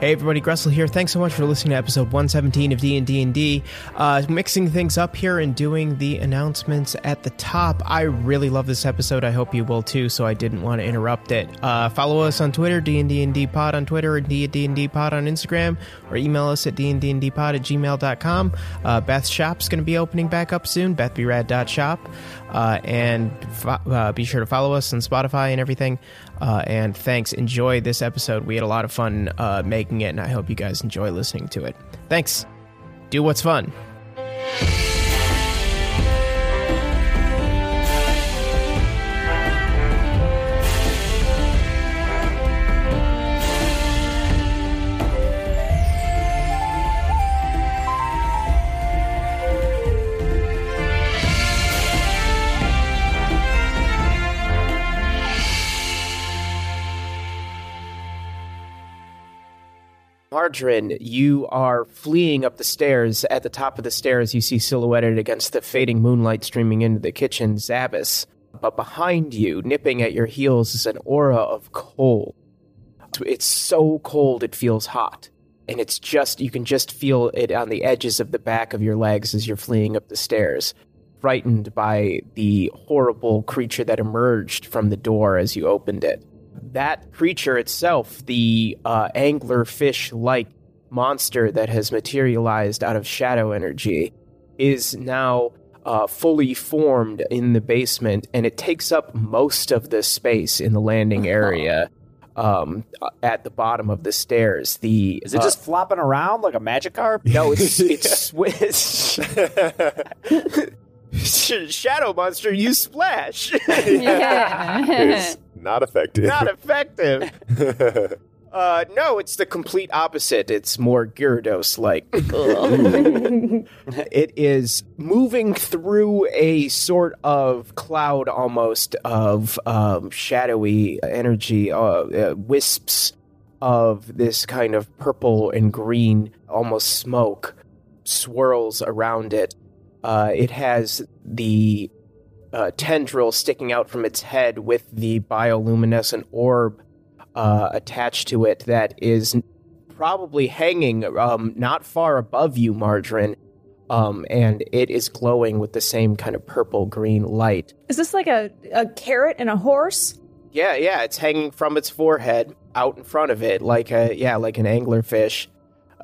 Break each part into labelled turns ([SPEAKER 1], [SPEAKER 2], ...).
[SPEAKER 1] Hey everybody, Gressel here. Thanks so much for listening to episode 117 of D&D and D. Uh, mixing things up here and doing the announcements at the top. I really love this episode. I hope you will too, so I didn't want to interrupt it. Uh, follow us on Twitter, D&D and D pod on Twitter, and D&D and D pod on Instagram, or email us at D&D and D pod at gmail.com. Uh, Beth's shop's going to be opening back up soon, bethbrad.shop. Uh, and fo- uh, be sure to follow us on Spotify and everything. Uh, and thanks. Enjoy this episode. We had a lot of fun uh, making it, and I hope you guys enjoy listening to it. Thanks. Do what's fun. Margarine, you are fleeing up the stairs. At the top of the stairs, you see silhouetted against the fading moonlight streaming into the kitchen, Zabas. But behind you, nipping at your heels, is an aura of cold. It's so cold it feels hot. And it's just, you can just feel it on the edges of the back of your legs as you're fleeing up the stairs, frightened by the horrible creature that emerged from the door as you opened it that creature itself, the uh, anglerfish like monster that has materialized out of shadow energy, is now uh, fully formed in the basement, and it takes up most of the space in the landing area. Um, at the bottom of the stairs, the
[SPEAKER 2] Is it
[SPEAKER 1] uh,
[SPEAKER 2] just flopping around like a Magikarp?
[SPEAKER 1] no, it's it's swiss. Shadow monster, you splash.
[SPEAKER 3] Yeah.
[SPEAKER 4] It's not effective.
[SPEAKER 1] Not effective. Uh, no, it's the complete opposite. It's more Gyarados like. it is moving through a sort of cloud almost of um, shadowy energy, uh, uh, wisps of this kind of purple and green, almost smoke, swirls around it. Uh, it has the uh, tendril sticking out from its head with the bioluminescent orb uh, attached to it that is probably hanging um, not far above you, Margarine. Um, and it is glowing with the same kind of purple green light.
[SPEAKER 5] Is this like a, a carrot and a horse?
[SPEAKER 1] Yeah, yeah, it's hanging from its forehead out in front of it, like a yeah, like an anglerfish.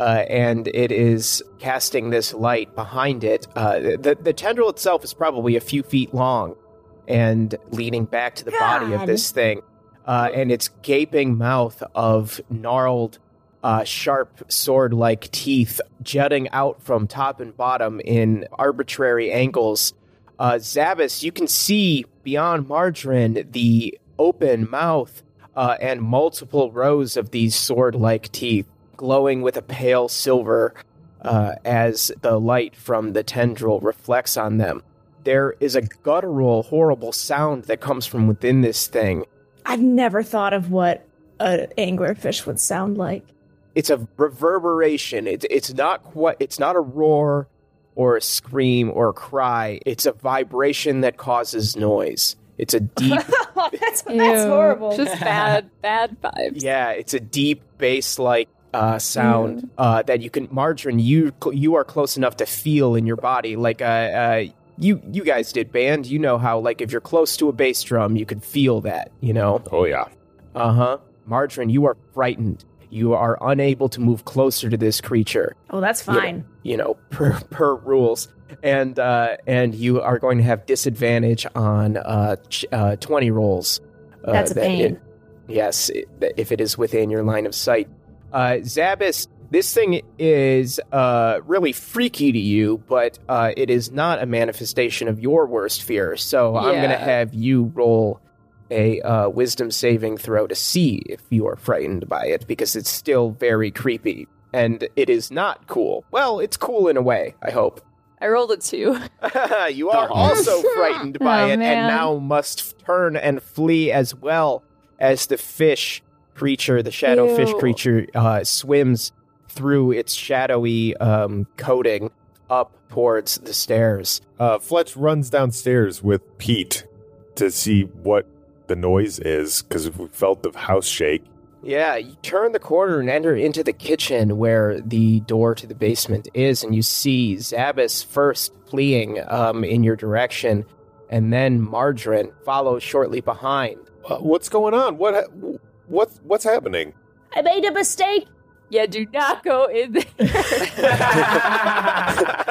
[SPEAKER 1] Uh, and it is casting this light behind it. Uh, the the tendril itself is probably a few feet long, and leading back to the body of this thing. Uh, and its gaping mouth of gnarled, uh, sharp sword-like teeth jutting out from top and bottom in arbitrary angles. Uh, you can see beyond Margarine the open mouth uh, and multiple rows of these sword-like teeth glowing with a pale silver uh, as the light from the tendril reflects on them. There is a guttural, horrible sound that comes from within this thing.
[SPEAKER 5] I've never thought of what an anglerfish would sound like.
[SPEAKER 1] It's a reverberation. It's it's not quite. It's not a roar or a scream or a cry. It's a vibration that causes noise. It's a deep
[SPEAKER 5] that's, that's horrible.
[SPEAKER 3] Just bad, bad vibes.
[SPEAKER 1] Yeah, it's a deep bass like uh, sound
[SPEAKER 5] Mm.
[SPEAKER 1] uh, that you can. Margarine, you you are close enough to feel in your body. Like uh, uh, you you guys did band. You know how like if you're close to a bass drum, you can feel that. You know.
[SPEAKER 4] Oh yeah.
[SPEAKER 1] Uh huh. Margarine, you are frightened. You are unable to move closer to this creature.
[SPEAKER 5] oh, that's
[SPEAKER 1] you know-
[SPEAKER 5] fine.
[SPEAKER 1] You know, per per rules. And uh, and you are going to have disadvantage on uh, ch- uh, twenty rolls. Uh,
[SPEAKER 5] That's a
[SPEAKER 1] that
[SPEAKER 5] pain.
[SPEAKER 1] it- yes, it, if it is within your line of sight. Uh, Zabas, this thing is uh, really freaky to you, but uh, it is not a manifestation of your worst fear. So I'm going to have you roll a uh, wisdom saving throw to see if you are frightened by it, because it's still very creepy. And it is not cool. Well, it's cool in a way, I hope.
[SPEAKER 3] I rolled a two.
[SPEAKER 1] you are also frightened by
[SPEAKER 3] Oh,
[SPEAKER 1] it and now must turn and flee as well as the fish creature, the shadow fish creature, uh, swims through its shadowy um, coating up towards the stairs.
[SPEAKER 4] Uh, Fletch runs downstairs with Pete to see what the noise is because we felt the house shake,
[SPEAKER 1] Yeah, you turn the corner and enter into the kitchen where the door to the basement is, and you see Zabas first fleeing um, in your direction, and then Margarine follows shortly behind.
[SPEAKER 4] Uh, what's going on? What ha- what's what's happening?
[SPEAKER 5] I made a mistake.
[SPEAKER 3] Yeah, do not go in there.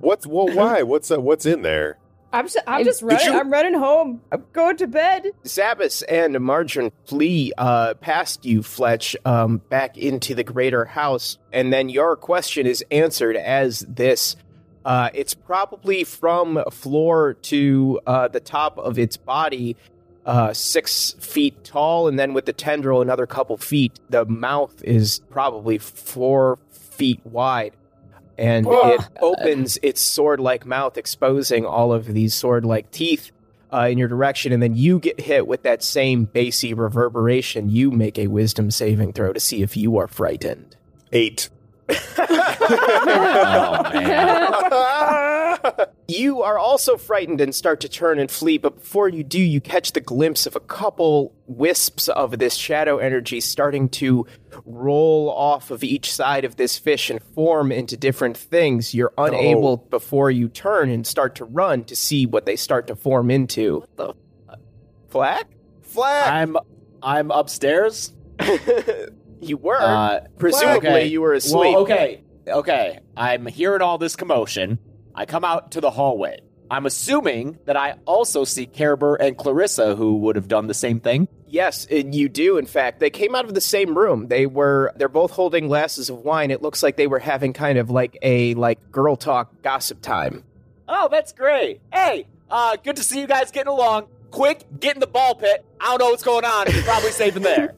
[SPEAKER 4] What's well, why? What's uh, what's in there?
[SPEAKER 5] I'm just, I'm just running.
[SPEAKER 4] you-
[SPEAKER 5] I'm running home. I'm going to bed.
[SPEAKER 1] Zabas and Margarine flee uh, past you, Fletch, um, back into the greater house, and then your question is answered as this. Uh, it's probably from floor to uh, the top of its body, uh, six feet tall, and then with the tendril, another couple feet. The mouth is probably four feet wide. And it opens its sword like mouth, exposing all of these sword like teeth uh, in your direction, and then you get hit with that same bassy reverberation. You make a wisdom saving throw to see if you are frightened.
[SPEAKER 4] Eight.
[SPEAKER 6] Oh.
[SPEAKER 1] You are also frightened and start to turn and flee, but before you do, you catch the glimpse of a couple wisps of this shadow energy starting to roll off of each side of this fish and form into different things. You're unable, oh. before you turn and start to run, to see what they start to form into. What the Flack?
[SPEAKER 4] Flag.
[SPEAKER 2] I'm I'm upstairs.
[SPEAKER 1] You were.
[SPEAKER 2] Uh,
[SPEAKER 1] Presumably,
[SPEAKER 2] okay.
[SPEAKER 1] you were asleep.
[SPEAKER 2] Well, okay, okay. I'm hearing all this commotion. I come out to the hallway. I'm assuming that I also see Kerber and Clarissa, who would have done the same thing.
[SPEAKER 1] Yes, and you do. In fact, they came out of the same room. They were they're both holding glasses of wine. It looks like they were having kind of like a like girl talk gossip time.
[SPEAKER 2] Oh, that's great. Hey, uh, good to see you guys getting along. Quick, get in the ball pit. I don't know what's going on. You're probably safe in there.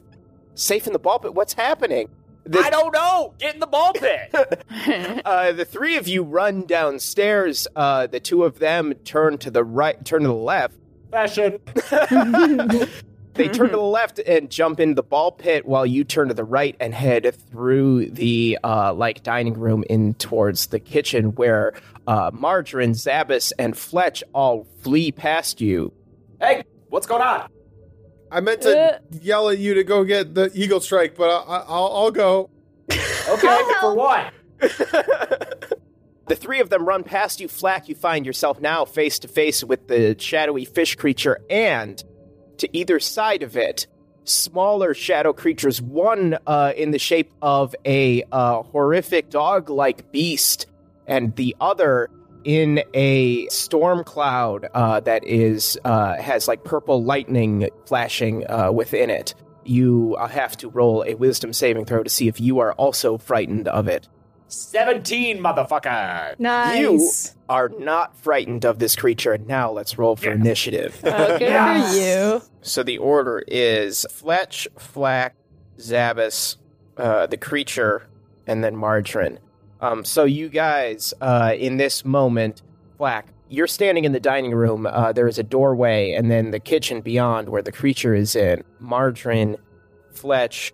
[SPEAKER 1] Safe in the ball pit. What's happening?
[SPEAKER 2] I don't know. Get in the ball pit.
[SPEAKER 1] Uh, the three of you run downstairs. Uh, the two of them turn to the right, turn to the left.
[SPEAKER 2] Fashion.
[SPEAKER 1] They turn to the left and jump into the ball pit, while you turn to the right and head through the uh, like dining room in towards the kitchen, where uh, Margarine, Zabas, and Fletch all flee past you.
[SPEAKER 2] Hey, what's going on?
[SPEAKER 4] I meant to yell at you to go get the eagle strike, but I, I, I'll, I'll go.
[SPEAKER 2] Okay, for what?
[SPEAKER 1] The three of them run past you, Flack. You find yourself now face to face with the shadowy fish creature, and to either side of it, smaller shadow creatures. One uh, in the shape of a uh, horrific dog-like beast, and the other in a storm cloud uh, that is uh, has like purple lightning flashing uh, within it. You uh, have to roll a wisdom saving throw to see if you are also frightened of it.
[SPEAKER 2] 17, motherfucker.
[SPEAKER 5] Nice.
[SPEAKER 1] You are not frightened of this creature, and now let's roll for initiative.
[SPEAKER 3] Oh, good for you.
[SPEAKER 1] so the order is Fletch, Flack, Zabas, uh, the creature, and then Margarine. Um, so you guys, uh, in this moment, Flack, you're standing in the dining room. Uh, there is a doorway, and then the kitchen beyond where the creature is in. Margarine, Fletch,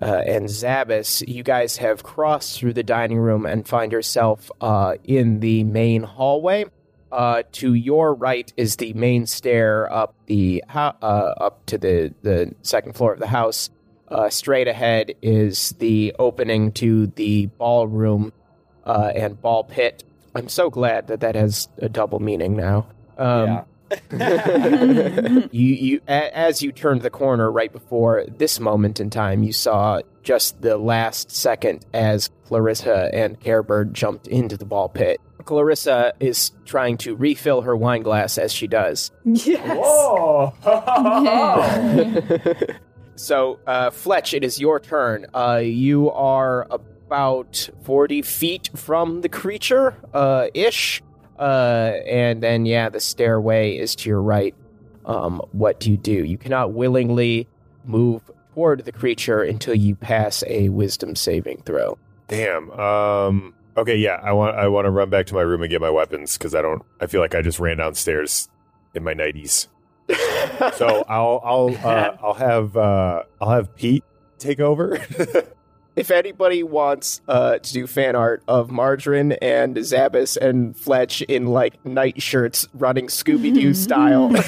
[SPEAKER 1] uh, and Zabas, you guys have crossed through the dining room and find yourself uh, in the main hallway. Uh, to your right is the main stair up the uh, up to the the second floor of the house. Uh, straight ahead is the opening to the ballroom uh, and ball pit. I'm so glad that that has a double meaning now. Um, you you a, as you turned the corner right before this moment in time, you saw just the last second as Clarissa and Carebert jumped into the ball pit. Clarissa is trying to refill her wine glass as she does.
[SPEAKER 5] Yes.
[SPEAKER 2] Whoa.
[SPEAKER 1] So, uh, Fletch, it is your turn. Uh, you are about 40 feet from the creature, uh, ish. Uh, and then, yeah, the stairway is to your right. Um, what do you do? You cannot willingly move toward the creature until you pass a wisdom saving throw.
[SPEAKER 4] Damn. Um. Okay. Yeah. I want. I want to run back to my room and get my weapons because I don't. I feel like I just ran downstairs in my nighties. so I'll. I'll. Uh, I'll have. Uh, I'll have Pete take over.
[SPEAKER 1] If anybody wants uh, to do fan art of Margarine and Zabas and Fletch in like night shirts running Scooby Doo style,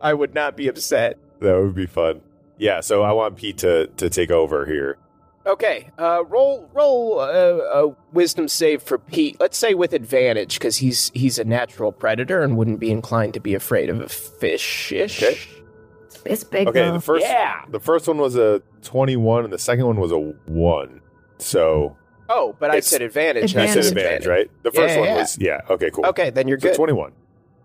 [SPEAKER 1] I would not be upset.
[SPEAKER 4] That would be fun. Yeah, so I want Pete to to take over here.
[SPEAKER 1] Okay, uh, roll roll uh, a wisdom save for Pete. Let's say with advantage because he's he's a natural predator and wouldn't be inclined to be afraid of a fish-ish.
[SPEAKER 4] Okay.
[SPEAKER 5] It's big
[SPEAKER 4] Okay,
[SPEAKER 5] though.
[SPEAKER 4] the first
[SPEAKER 2] Yeah.
[SPEAKER 4] the first one was a 21 and the second one was a 1. So,
[SPEAKER 1] Oh, but I
[SPEAKER 4] It's-
[SPEAKER 1] said advantage.
[SPEAKER 4] I said
[SPEAKER 5] Advantage.
[SPEAKER 4] advantage, right? The first
[SPEAKER 1] Yeah,
[SPEAKER 4] one
[SPEAKER 1] yeah.
[SPEAKER 4] was yeah, okay, cool.
[SPEAKER 1] Okay, then you're
[SPEAKER 4] So
[SPEAKER 1] good.
[SPEAKER 4] 21.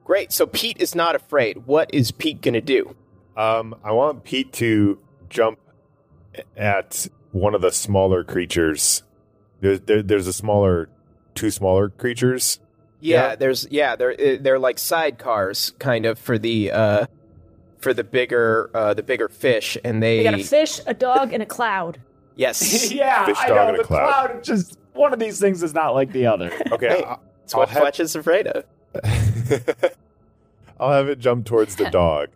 [SPEAKER 1] Great. So Pete is not afraid. What is Pete gonna do?
[SPEAKER 4] Um, I want Pete to jump at one of the smaller creatures. There, there, there's a smaller, two smaller creatures.
[SPEAKER 1] Yeah,
[SPEAKER 4] Yeah.
[SPEAKER 1] there's yeah, they're uh, they're like sidecars kind of for the uh for the bigger uh the bigger fish and they
[SPEAKER 5] We got a fish, a dog, and a cloud.
[SPEAKER 1] yes.
[SPEAKER 2] yeah,
[SPEAKER 4] Fish
[SPEAKER 2] I
[SPEAKER 4] dog
[SPEAKER 2] know.
[SPEAKER 4] and a
[SPEAKER 2] The
[SPEAKER 4] cloud.
[SPEAKER 2] cloud. just one of these things is not like the other.
[SPEAKER 4] Okay,
[SPEAKER 1] Hey,
[SPEAKER 4] I'll,
[SPEAKER 1] That's what
[SPEAKER 4] I'll have,
[SPEAKER 1] Fletch is afraid of.
[SPEAKER 4] I'll have it jump towards the dog.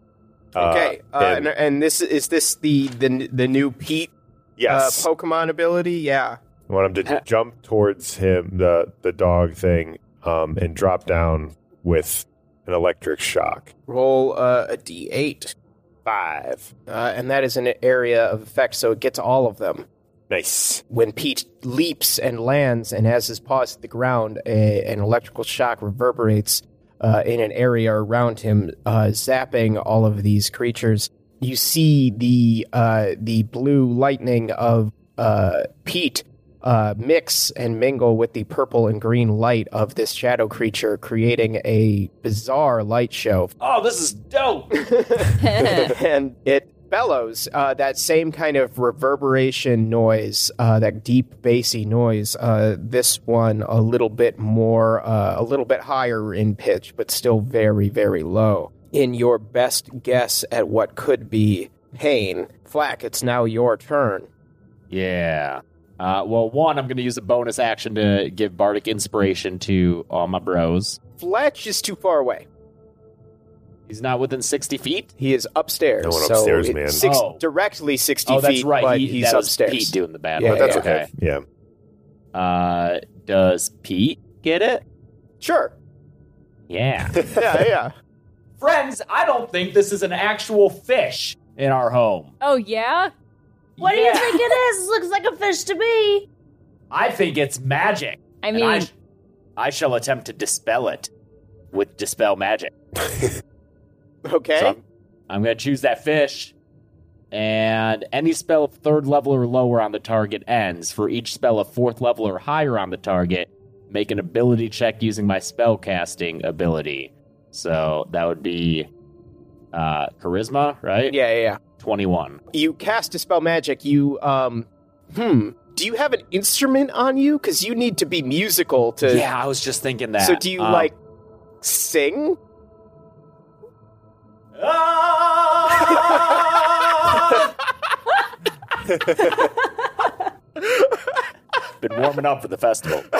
[SPEAKER 1] Okay. Uh,
[SPEAKER 4] and-
[SPEAKER 1] and, and this is this the the the new Pete
[SPEAKER 4] yes,
[SPEAKER 1] uh, Pokemon ability? Yeah.
[SPEAKER 4] I want him to jump towards him, the the dog thing, um, and drop down with an electric shock.
[SPEAKER 1] Roll uh, a d8.
[SPEAKER 4] Five.
[SPEAKER 1] Uh, and that is an area of effect, so it gets all of them.
[SPEAKER 4] Nice.
[SPEAKER 1] When Pete leaps and lands and has his paws at the ground, a, an electrical shock reverberates uh, in an area around him, uh, zapping all of these creatures. You see the uh, the blue lightning of uh, Pete uh, mix and mingle with the purple and green light of this shadow creature, creating a bizarre light show
[SPEAKER 2] Oh, this is dope.
[SPEAKER 1] and it bellows uh, that same kind of reverberation noise, uh, that deep bassy noise. Uh, this one a little bit more, uh, a little bit higher in pitch, but still very, very low. In your best guess at what could be pain, Flack, it's now your turn.
[SPEAKER 2] Yeah. Uh, well, one, I'm going to use a bonus action to give bardic inspiration to all my bros.
[SPEAKER 1] Fletch is too far away.
[SPEAKER 2] He's not within 60 feet.
[SPEAKER 1] He is upstairs.
[SPEAKER 4] I went
[SPEAKER 1] so
[SPEAKER 4] upstairs,
[SPEAKER 1] it-
[SPEAKER 4] man.
[SPEAKER 1] Six,
[SPEAKER 2] Oh.
[SPEAKER 1] Directly sixty
[SPEAKER 2] oh, that's
[SPEAKER 1] feet,
[SPEAKER 2] right.
[SPEAKER 1] but
[SPEAKER 2] he,
[SPEAKER 1] he's
[SPEAKER 2] that was
[SPEAKER 1] upstairs.
[SPEAKER 2] Pete doing the bad
[SPEAKER 1] Yeah.
[SPEAKER 4] But that's
[SPEAKER 1] yeah.
[SPEAKER 4] okay. Yeah.
[SPEAKER 2] Uh, does Pete get it?
[SPEAKER 1] Sure.
[SPEAKER 2] Yeah.
[SPEAKER 1] Yeah, yeah.
[SPEAKER 2] Friends, I don't think this is an actual fish in our home.
[SPEAKER 3] oh yeah?
[SPEAKER 5] What do you think it is? Looks like a fish to me.
[SPEAKER 2] I think it's magic.
[SPEAKER 3] I
[SPEAKER 2] and
[SPEAKER 3] mean,
[SPEAKER 2] I, sh- I shall attempt to dispel it with dispel magic.
[SPEAKER 1] Okay.
[SPEAKER 2] So I'm, I'm going to choose that fish. And any spell of third level or lower on the target ends. For each spell of fourth level or higher on the target, make an ability check using my spell casting ability. So that would be uh, charisma, right?
[SPEAKER 1] yeah, yeah, yeah.
[SPEAKER 2] 21.
[SPEAKER 1] you cast dispel magic you um hmm do you have an instrument on you because you need to be musical to
[SPEAKER 2] yeah, I was just thinking that.
[SPEAKER 1] so do you
[SPEAKER 2] Um,
[SPEAKER 1] like sing!
[SPEAKER 2] Been warming up for the festival.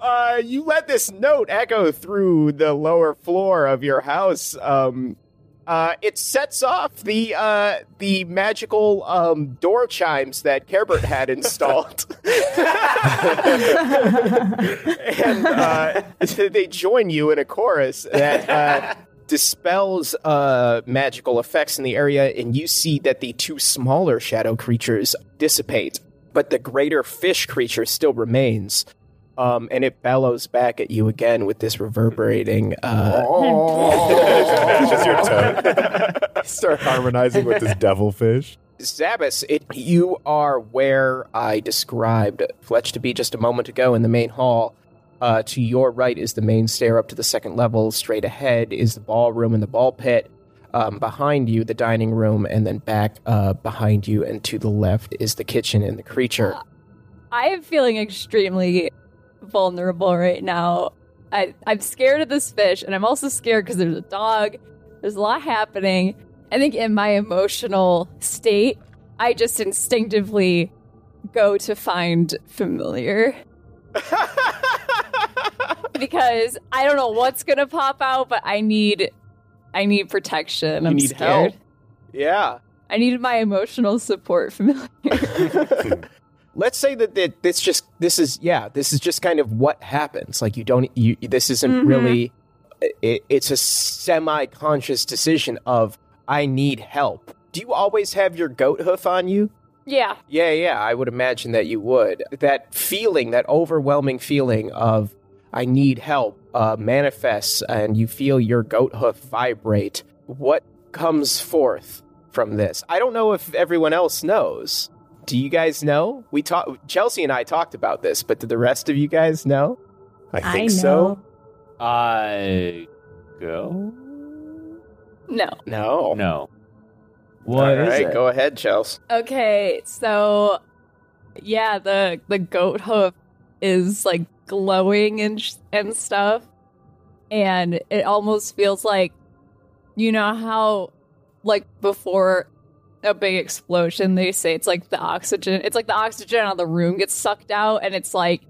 [SPEAKER 1] uh you let this note echo through the lower floor of your house um uh, it sets off the uh, the magical um, door chimes that Carebert had installed, and uh, they join you in a chorus that uh, dispels uh, magical effects in the area, and you see that the two smaller shadow creatures dissipate, but the greater fish creature still remains. Um, and it bellows back at you again with this reverberating. Uh,
[SPEAKER 4] just your tone. Start harmonizing with this devilfish.
[SPEAKER 1] Zabas, it, you are where I described Fletch to be just a moment ago in the main hall. Uh, to your right is the main stair up to the second level. Straight ahead is the ballroom and the ball pit. Um, behind you, the dining room, and then back uh, behind you and to the left is the kitchen and the creature.
[SPEAKER 3] I am feeling extremely vulnerable right now. I, I'm scared of this fish, and I'm also scared because there's a dog. There's a lot happening. I think in my emotional state, I just instinctively go to find familiar. because I don't know what's gonna pop out, but I need I need protection.
[SPEAKER 1] You
[SPEAKER 3] I'm
[SPEAKER 1] need
[SPEAKER 3] scared.
[SPEAKER 1] help. Yeah.
[SPEAKER 3] I need my emotional support familiar.
[SPEAKER 1] Let's say that, that this just this is yeah this is just kind of what happens. Like you don't you this isn't
[SPEAKER 3] Mhm.
[SPEAKER 1] really it, it's a semi-conscious decision of I need help. Do you always have your goat hoof on you?
[SPEAKER 3] Yeah.
[SPEAKER 1] Yeah, yeah, I would imagine that you would. That feeling, that overwhelming feeling of I need help, uh, manifests, and you feel your goat hoof vibrate. What comes forth from this? I don't know if everyone else knows. Do you guys know? We talked. Chelsea and I talked about this, but do the rest of you guys know?
[SPEAKER 4] I
[SPEAKER 5] I
[SPEAKER 4] think
[SPEAKER 5] know.
[SPEAKER 4] so.
[SPEAKER 2] I go.
[SPEAKER 3] No.
[SPEAKER 1] No.
[SPEAKER 2] No.
[SPEAKER 1] What All right, go ahead, Chelsea.
[SPEAKER 3] Okay, so yeah, the the goat hoof is like glowing and sh- and stuff, and it almost feels like you know how like before a big explosion they say it's like the oxygen it's like the oxygen out of the room gets sucked out and it's like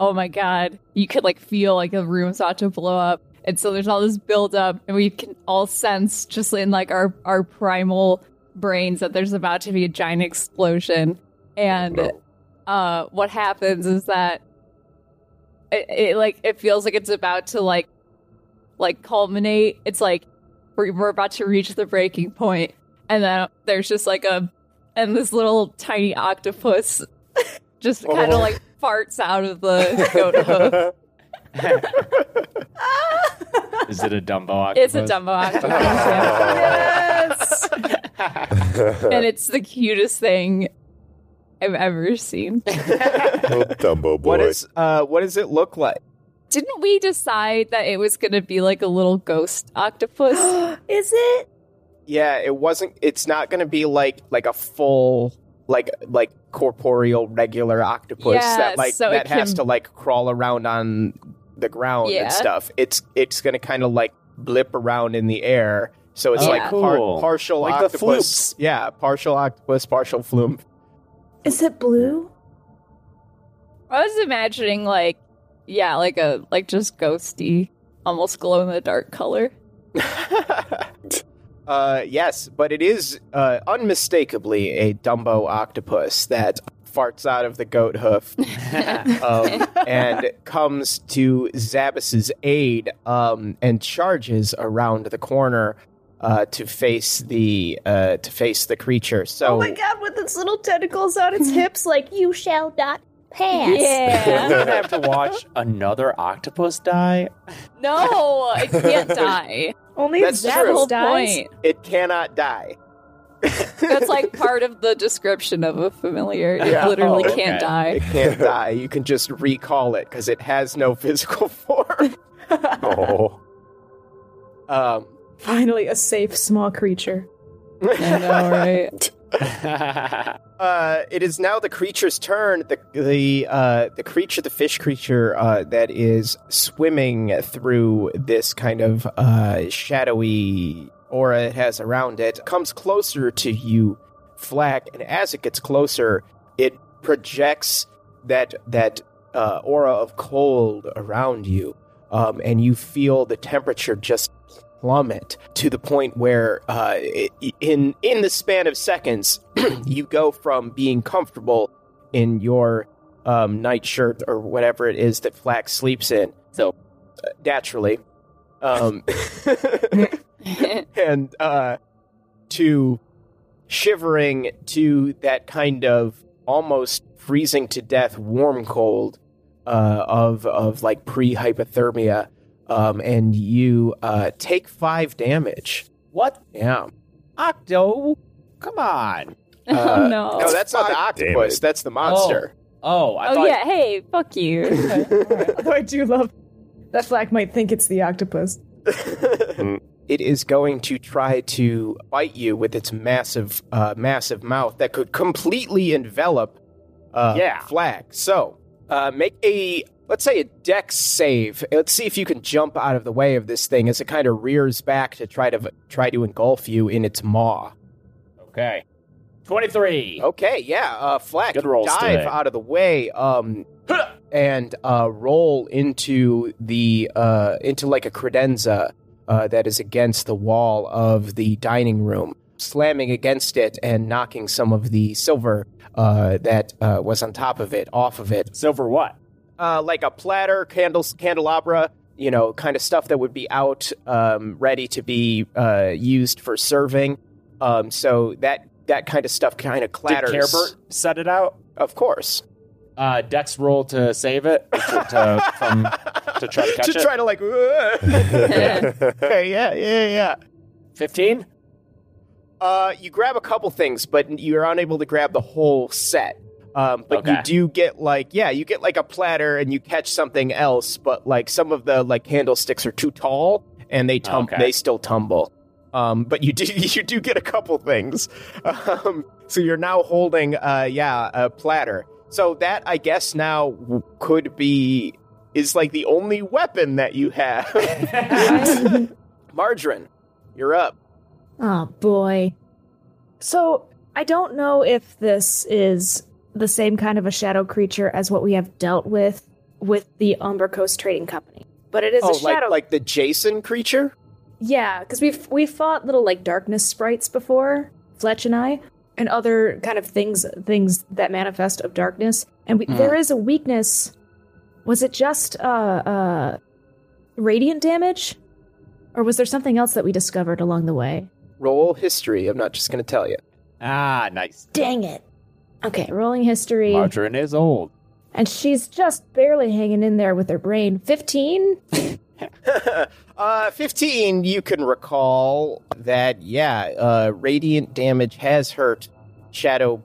[SPEAKER 3] oh my god you could like feel like the room's about to blow up. And so there's all this buildup and we can all sense just in like our our primal brains that there's about to be a giant explosion. And uh what happens is that it, it like it feels like it's about to like like culminate. It's like we're, we're about to reach the breaking point and then there's just like a and this little tiny octopus just kind of
[SPEAKER 4] Oh.
[SPEAKER 3] like farts out of the goat hoof
[SPEAKER 2] Is it a Dumbo octopus?
[SPEAKER 3] it's a dumbo octopus.
[SPEAKER 5] Yes.
[SPEAKER 3] and it's the cutest thing i've ever seen
[SPEAKER 4] Oh, Dumbo boy.
[SPEAKER 1] What is uh what does it look like?
[SPEAKER 3] didn't we decide that it was gonna be like a little ghost octopus
[SPEAKER 5] Is it?
[SPEAKER 1] Yeah, it wasn't it's not going to be like like a full like like corporeal regular octopus
[SPEAKER 3] Yeah,
[SPEAKER 1] that like
[SPEAKER 3] so
[SPEAKER 1] that has
[SPEAKER 3] can-
[SPEAKER 1] to like crawl around on the ground
[SPEAKER 3] Yeah.
[SPEAKER 1] and stuff. It's it's going to kind of like blip around in the air. So it's
[SPEAKER 3] Oh,
[SPEAKER 1] like par- partial
[SPEAKER 2] Like the
[SPEAKER 1] octopus.
[SPEAKER 2] floops.
[SPEAKER 1] Yeah, partial octopus, partial flume.
[SPEAKER 5] Is it blue?
[SPEAKER 3] I was imagining like, yeah, like a like just ghosty, almost glow in the dark color.
[SPEAKER 1] uh, yes, but it is uh, unmistakably a Dumbo octopus that farts out of the goat hoof um, and comes to Zabas's aid um, and charges around the corner uh, to face the uh, to face the creature. So
[SPEAKER 5] oh my god, with its little tentacles on its hips, like, you shall not pass.
[SPEAKER 2] We're
[SPEAKER 3] Yeah.
[SPEAKER 2] gonna have to watch another octopus die.
[SPEAKER 3] no, it can't die.
[SPEAKER 5] Only
[SPEAKER 1] That's
[SPEAKER 5] if
[SPEAKER 1] true.
[SPEAKER 3] Whole
[SPEAKER 5] dies.
[SPEAKER 3] point.
[SPEAKER 1] it cannot die.
[SPEAKER 3] That's like part of the description of a familiar. It
[SPEAKER 1] Yeah.
[SPEAKER 3] literally
[SPEAKER 2] Oh,
[SPEAKER 3] can't
[SPEAKER 2] okay.
[SPEAKER 3] die.
[SPEAKER 1] It can't die. You can just recall it because it has no physical form.
[SPEAKER 4] Oh,
[SPEAKER 1] Um,
[SPEAKER 5] Finally, a safe small creature.
[SPEAKER 3] I know, right?
[SPEAKER 1] uh, it is now the creature's turn. The the uh, the creature, the fish creature uh, that is swimming through this kind of uh, shadowy aura it has around it comes closer to you, Flack, and as it gets closer, it projects that that uh, aura of cold around you, um, and you feel the temperature just plummet to the point where uh, in in the span of seconds you go from being comfortable in your um, nightshirt or whatever it is that Flack's sleeps in. So uh, naturally um, and uh, to shivering to that kind of almost freezing to death warm cold uh, of of like pre hypothermia um, and you uh, take five damage.
[SPEAKER 2] what?
[SPEAKER 1] Yeah.
[SPEAKER 2] Octo? Come on.
[SPEAKER 1] Uh,
[SPEAKER 3] oh no.
[SPEAKER 1] No, that's not the
[SPEAKER 4] God damn
[SPEAKER 1] octopus. That's the monster.
[SPEAKER 2] Oh, I
[SPEAKER 3] oh
[SPEAKER 2] thought.
[SPEAKER 3] yeah. Hey, fuck you.
[SPEAKER 5] Although I do love that Flack might think it's the octopus.
[SPEAKER 1] It is going to try to bite you with its massive, uh, massive mouth that could completely envelop uh,
[SPEAKER 2] Yeah.
[SPEAKER 1] Flack. So, uh, make a let's say a dex save. Let's see if you can jump out of the way of this thing as it kind of rears back to try to try to engulf you in its maw.
[SPEAKER 2] Okay. 23.
[SPEAKER 1] Okay, yeah, uh, Flack,
[SPEAKER 2] Good rolls
[SPEAKER 1] dive
[SPEAKER 2] today.
[SPEAKER 1] out of the way, um, and uh, roll into the uh, into like a credenza uh, that is against the wall of the dining room, slamming against it and knocking some of the silver uh, that uh, was on top of it off of it.
[SPEAKER 2] Silver what?
[SPEAKER 1] Uh, like a platter, candles, candelabra you know, kind of stuff that would be out, um, ready to be uh, used for serving. Um, so that that kind of stuff kind of
[SPEAKER 2] Did
[SPEAKER 1] clatters.
[SPEAKER 2] Carebert set it out?
[SPEAKER 1] Of course.
[SPEAKER 2] Uh, Dex roll to save it to, to, from, to try to catch
[SPEAKER 1] to
[SPEAKER 2] it.
[SPEAKER 1] try to like. okay, yeah, yeah, yeah.
[SPEAKER 2] 15?
[SPEAKER 1] Uh, you grab a couple things, but you're unable to grab the whole set. Um, but you do get like, yeah, you get like a platter and you catch something else, but like some of the like candlesticks are too tall and they tum-
[SPEAKER 2] Okay.
[SPEAKER 1] they still tumble. Um, but you do you do get a couple things. Um, so you're now holding, uh, yeah, a platter. So that I guess now could be is like the only weapon that you have. Margarine, you're up.
[SPEAKER 5] Oh boy. So I don't know if this is the same kind of a shadow creature as what we have dealt with with the Umber Coast Trading Company, but it is
[SPEAKER 1] oh,
[SPEAKER 5] a shadow.
[SPEAKER 1] like like the Jason creature.
[SPEAKER 5] yeah, because we've we fought little like darkness sprites before, Fletch and I, and other kind of things things that manifest of darkness. And we, there is a weakness. Was it just uh uh radiant damage, or was there something else that we discovered along the way?
[SPEAKER 1] Roll history. I'm not just going to tell you.
[SPEAKER 2] Ah, nice.
[SPEAKER 5] Dang it. Okay, rolling history.
[SPEAKER 2] Margarine is old.
[SPEAKER 5] And she's just barely hanging in there with her brain. 15?
[SPEAKER 1] Uh, 15, you can recall that, yeah, uh, radiant damage has hurt shadow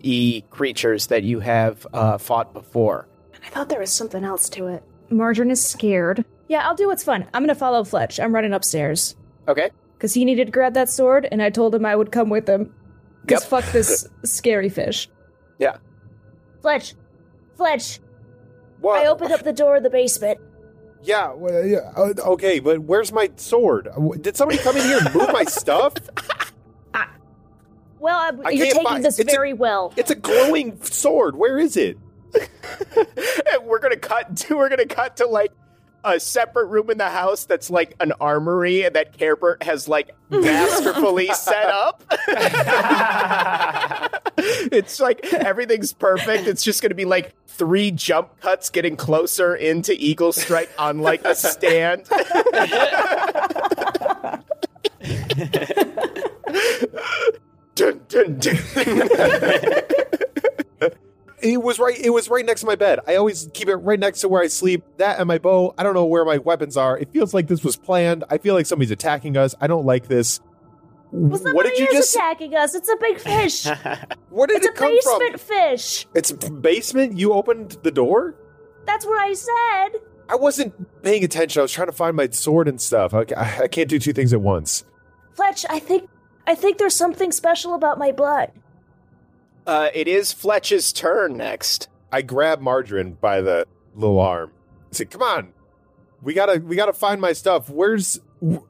[SPEAKER 1] e creatures that you have uh, fought before.
[SPEAKER 5] I thought there was something else to it. Margarine is scared. Yeah, I'll do what's fun. I'm gonna follow Fletch. I'm running upstairs.
[SPEAKER 1] Okay.
[SPEAKER 5] Because he needed to grab that sword, and I told him I would come with him. Because
[SPEAKER 1] Yep.
[SPEAKER 5] fuck this scary fish.
[SPEAKER 1] Yeah.
[SPEAKER 7] Fletch, Fletch,
[SPEAKER 4] What?
[SPEAKER 7] I opened up the door of the basement.
[SPEAKER 4] Yeah, well, yeah, uh, okay, but where's my sword? Uh, Did somebody come in here and move my stuff?
[SPEAKER 7] Well, I,
[SPEAKER 4] I
[SPEAKER 7] you're taking
[SPEAKER 4] find-
[SPEAKER 7] this
[SPEAKER 4] it's a-
[SPEAKER 7] very well.
[SPEAKER 4] It's a glowing sword. Where is it?
[SPEAKER 1] And we're gonna cut to we're gonna cut to like a separate room in the house that's like an armory that Carebert has like masterfully set up. it's like everything's perfect. It's just gonna be like three jump cuts getting closer into Eagle Strike on like a stand. dun, dun, dun.
[SPEAKER 4] It was right. It was right next to my bed. I always keep it right next to where I sleep. That and my bow. I don't know where my weapons are. It feels like this was planned. I feel like somebody's attacking us. I don't like this.
[SPEAKER 7] Well,
[SPEAKER 4] what did you
[SPEAKER 7] is
[SPEAKER 4] just?
[SPEAKER 7] attacking us. It's a big fish.
[SPEAKER 4] Where did
[SPEAKER 7] it's a
[SPEAKER 4] it come
[SPEAKER 7] basement
[SPEAKER 4] from?
[SPEAKER 7] fish.
[SPEAKER 4] It's basement. You opened the door.
[SPEAKER 7] That's what I said.
[SPEAKER 4] I wasn't paying attention. I was trying to find my sword and stuff. I, I can't do two things at once.
[SPEAKER 7] Fletch, I think I think there's something special about my blood.
[SPEAKER 1] Uh, it is Fletch's turn next.
[SPEAKER 4] I grab Margarine by the little arm. I say, "Come on, we gotta, we gotta find my stuff. Where's?"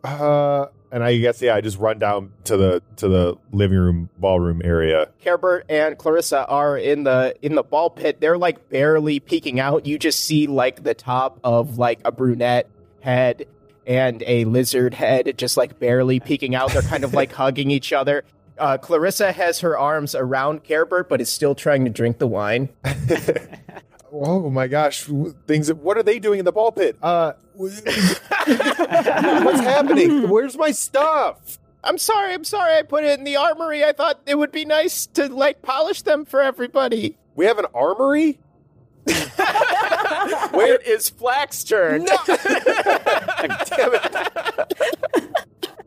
[SPEAKER 4] Uh, and I guess yeah, I just run down to the to the living room ballroom area.
[SPEAKER 1] Carebert and Clarissa are in the in the ball pit. They're like barely peeking out. You just see like the top of like a brunette head and a lizard head just like barely peeking out. They're kind of like hugging each other. Uh, Clarissa has her arms around Carebert, but is still trying to drink the wine.
[SPEAKER 4] Oh my gosh, things! What are they doing in the ball pit? Uh, what's happening? Where's my stuff?
[SPEAKER 1] I'm sorry, I'm sorry. I put it in the armory. I thought it would be nice to like polish them for everybody.
[SPEAKER 4] We have an armory.
[SPEAKER 1] Where it is Flack's turn?
[SPEAKER 4] Damn it!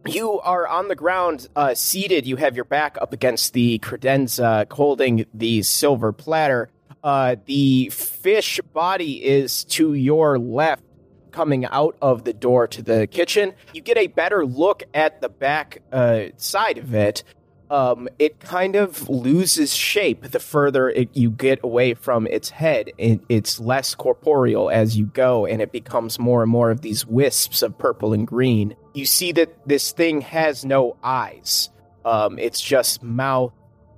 [SPEAKER 1] You are on the ground, uh, seated. You have your back up against the credenza, holding the silver platter. Uh, the fish body is to your left, coming out of the door to the kitchen. You get a better look at the back uh, side of it. Um, it kind of loses shape the further it, you get away from its head. It, it's less corporeal as you go, and it becomes more and more of these wisps of purple and green. You see that this thing has no eyes. Um, it's just mouth,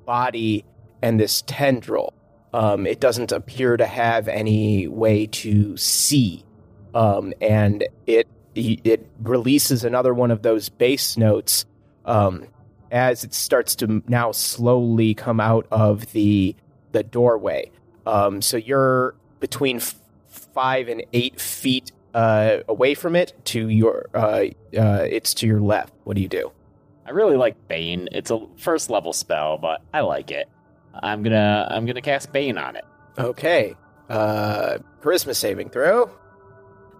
[SPEAKER 1] body, and this tendril. Um, it doesn't appear to have any way to see, um, and it it releases another one of those bass notes. Um, as it starts to now slowly come out of the the doorway. Um, so you're between f- five and eight feet uh, away from it to your uh, uh, it's to your left. What do you do?
[SPEAKER 2] I really like Bane. It's a first level spell, but I like it. I'm gonna I'm gonna cast Bane on it.
[SPEAKER 1] Okay. Uh, charisma saving throw.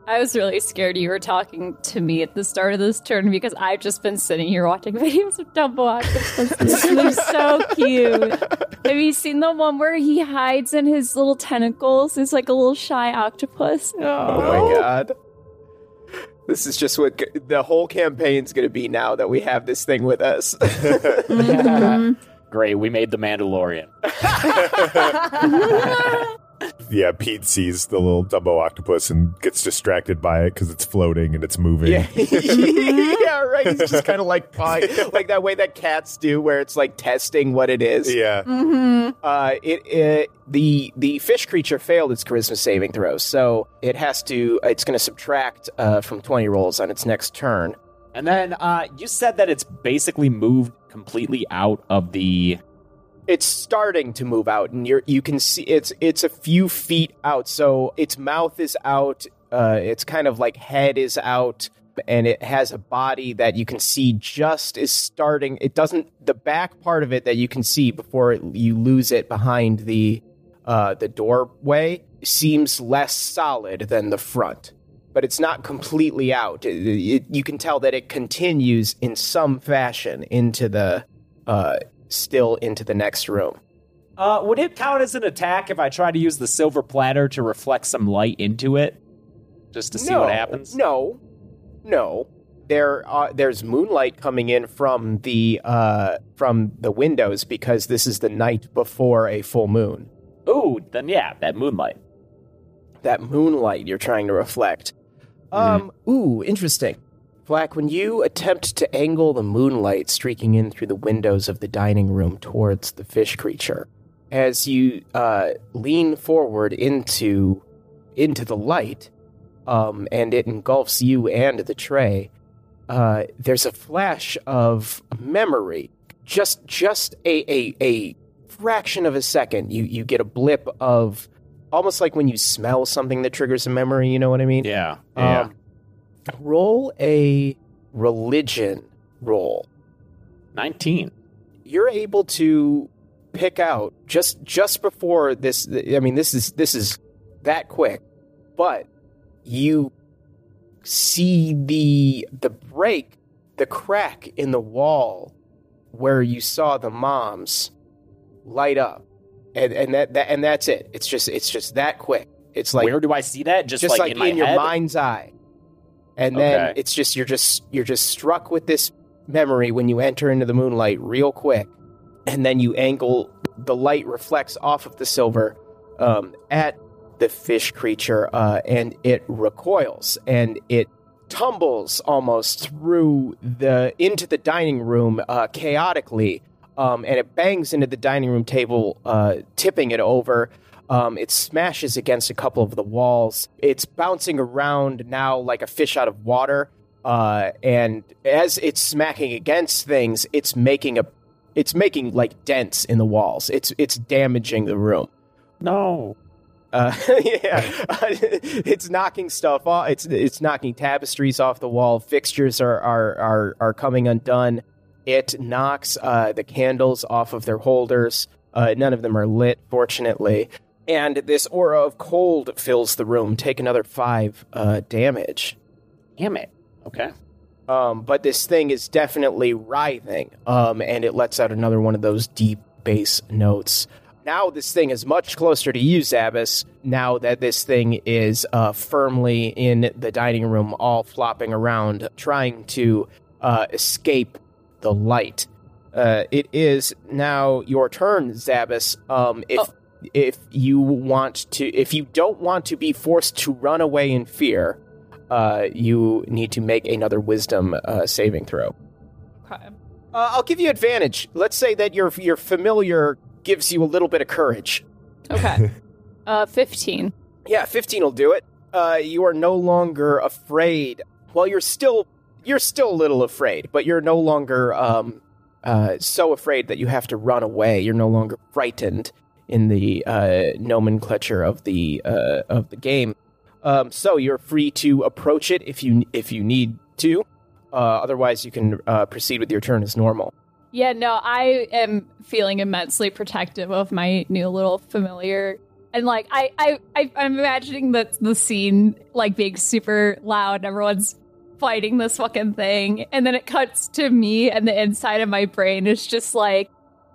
[SPEAKER 3] I was really scared you were talking to me at the start of this turn because I've just been sitting here watching videos of Dumbo octopuses. They're so cute. Have you seen the one where he hides in his little tentacles? It's like a little shy octopus.
[SPEAKER 1] Oh my oh. god. This is just what the whole campaign's going to be now that we have this thing with us. Mm-hmm.
[SPEAKER 2] Great, we made the Mandalorian.
[SPEAKER 4] Yeah, Pete sees the little Dumbo octopus and gets distracted by it because it's floating and it's moving.
[SPEAKER 1] yeah. yeah, right. He's just kind of like pawing, like that way that cats do, where it's like testing what it is.
[SPEAKER 4] Yeah.
[SPEAKER 1] Uh, it, it the the fish creature failed its charisma saving throw, so it has to. It's going to subtract uh, from twenty rolls on its next turn.
[SPEAKER 2] And then uh, you said that it's basically moved completely out of the.
[SPEAKER 1] It's starting to move out, and you're you can see it's it's a few feet out. So its mouth is out. Uh, its kind of like head is out, and it has a body that you can see just is starting. It doesn't the back part of it that you can see before it, you lose it behind the uh, the doorway seems less solid than the front. But it's not completely out. It- it- you can tell that it continues in some fashion into the uh, still into the next room.
[SPEAKER 2] Uh, would it count as an attack if I try to use the silver platter to reflect some light into it, just to see
[SPEAKER 1] no,
[SPEAKER 2] what happens?
[SPEAKER 1] No, no. There, uh, there's moonlight coming in from the uh, from the windows because this is the night before a full moon.
[SPEAKER 2] Ooh, then yeah, that moonlight.
[SPEAKER 1] That moonlight you're trying to reflect. Um. Ooh, interesting. Flack, when you attempt to angle the moonlight streaking in through the windows of the dining room towards the fish creature, as you uh, lean forward into into the light, um, and it engulfs you and the tray, uh, there's a flash of memory. Just just a, a a fraction of a second, you you get a blip of almost like when you smell something that triggers a memory. You know what I mean?
[SPEAKER 2] Yeah, yeah.
[SPEAKER 1] Roll a religion roll.
[SPEAKER 2] Nineteen.
[SPEAKER 1] You're able to pick out just just before this. I mean, this is this is that quick, but you see the the break, the crack in the wall where you saw the moms light up, and and that, that and that's it. It's just it's just that quick. It's like
[SPEAKER 2] Where do I see that? Just,
[SPEAKER 1] just
[SPEAKER 2] like,
[SPEAKER 1] like,
[SPEAKER 2] in,
[SPEAKER 1] in, your
[SPEAKER 2] head?
[SPEAKER 1] mind's eye and then
[SPEAKER 2] Okay.
[SPEAKER 1] it's just you're just you're just struck with this memory when you enter into the moonlight real quick and then you angle the light reflects off of the silver um, at the fish creature uh, and it recoils and it tumbles almost through the into the dining room uh, chaotically um, and it bangs into the dining room table uh, tipping it over um, it smashes against a couple of the walls. It's bouncing around now like a fish out of water. Uh, and as it's smacking against things, it's making a, it's making like dents in the walls. It's it's damaging the room.
[SPEAKER 2] No.
[SPEAKER 1] Uh, yeah, it's knocking stuff off. It's it's knocking tapestries off the wall. Fixtures are are are, are coming undone. It knocks uh, the candles off of their holders. Uh, none of them are lit, fortunately. And this aura of cold fills the room. Take another five uh, damage.
[SPEAKER 2] Damn it. Okay.
[SPEAKER 1] Um, but this thing is definitely writhing, um, and it lets out another one of those deep bass notes. Now this thing is much closer to you, Zabas. Now that this thing is uh, firmly in the dining room, all flopping around, trying to uh, escape the light. Uh, it is now your turn, Zabas. Um, if if you want to, if you don't want to be forced to run away in fear, uh, you need to make another wisdom uh, saving throw.
[SPEAKER 3] Okay.
[SPEAKER 1] Uh, I'll give you advantage. Let's say that your your familiar gives you a little bit of courage.
[SPEAKER 3] Okay. uh, 15.
[SPEAKER 1] Yeah, 15 will do it. Uh, you are no longer afraid. Well, you're still you're still a little afraid, but you're no longer um, uh, so afraid that you have to run away. You're no longer frightened in the uh, nomenclature of the uh, of the game. Um, so you're free to approach it if you if you need to. Uh, otherwise, you can uh, proceed with your turn as normal.
[SPEAKER 3] Yeah, no, I am feeling immensely protective of my new little familiar. And like I, I, I I'm imagining that the scene like being super loud and everyone's fighting this fucking thing. And then it cuts to me and the inside of my brain is just like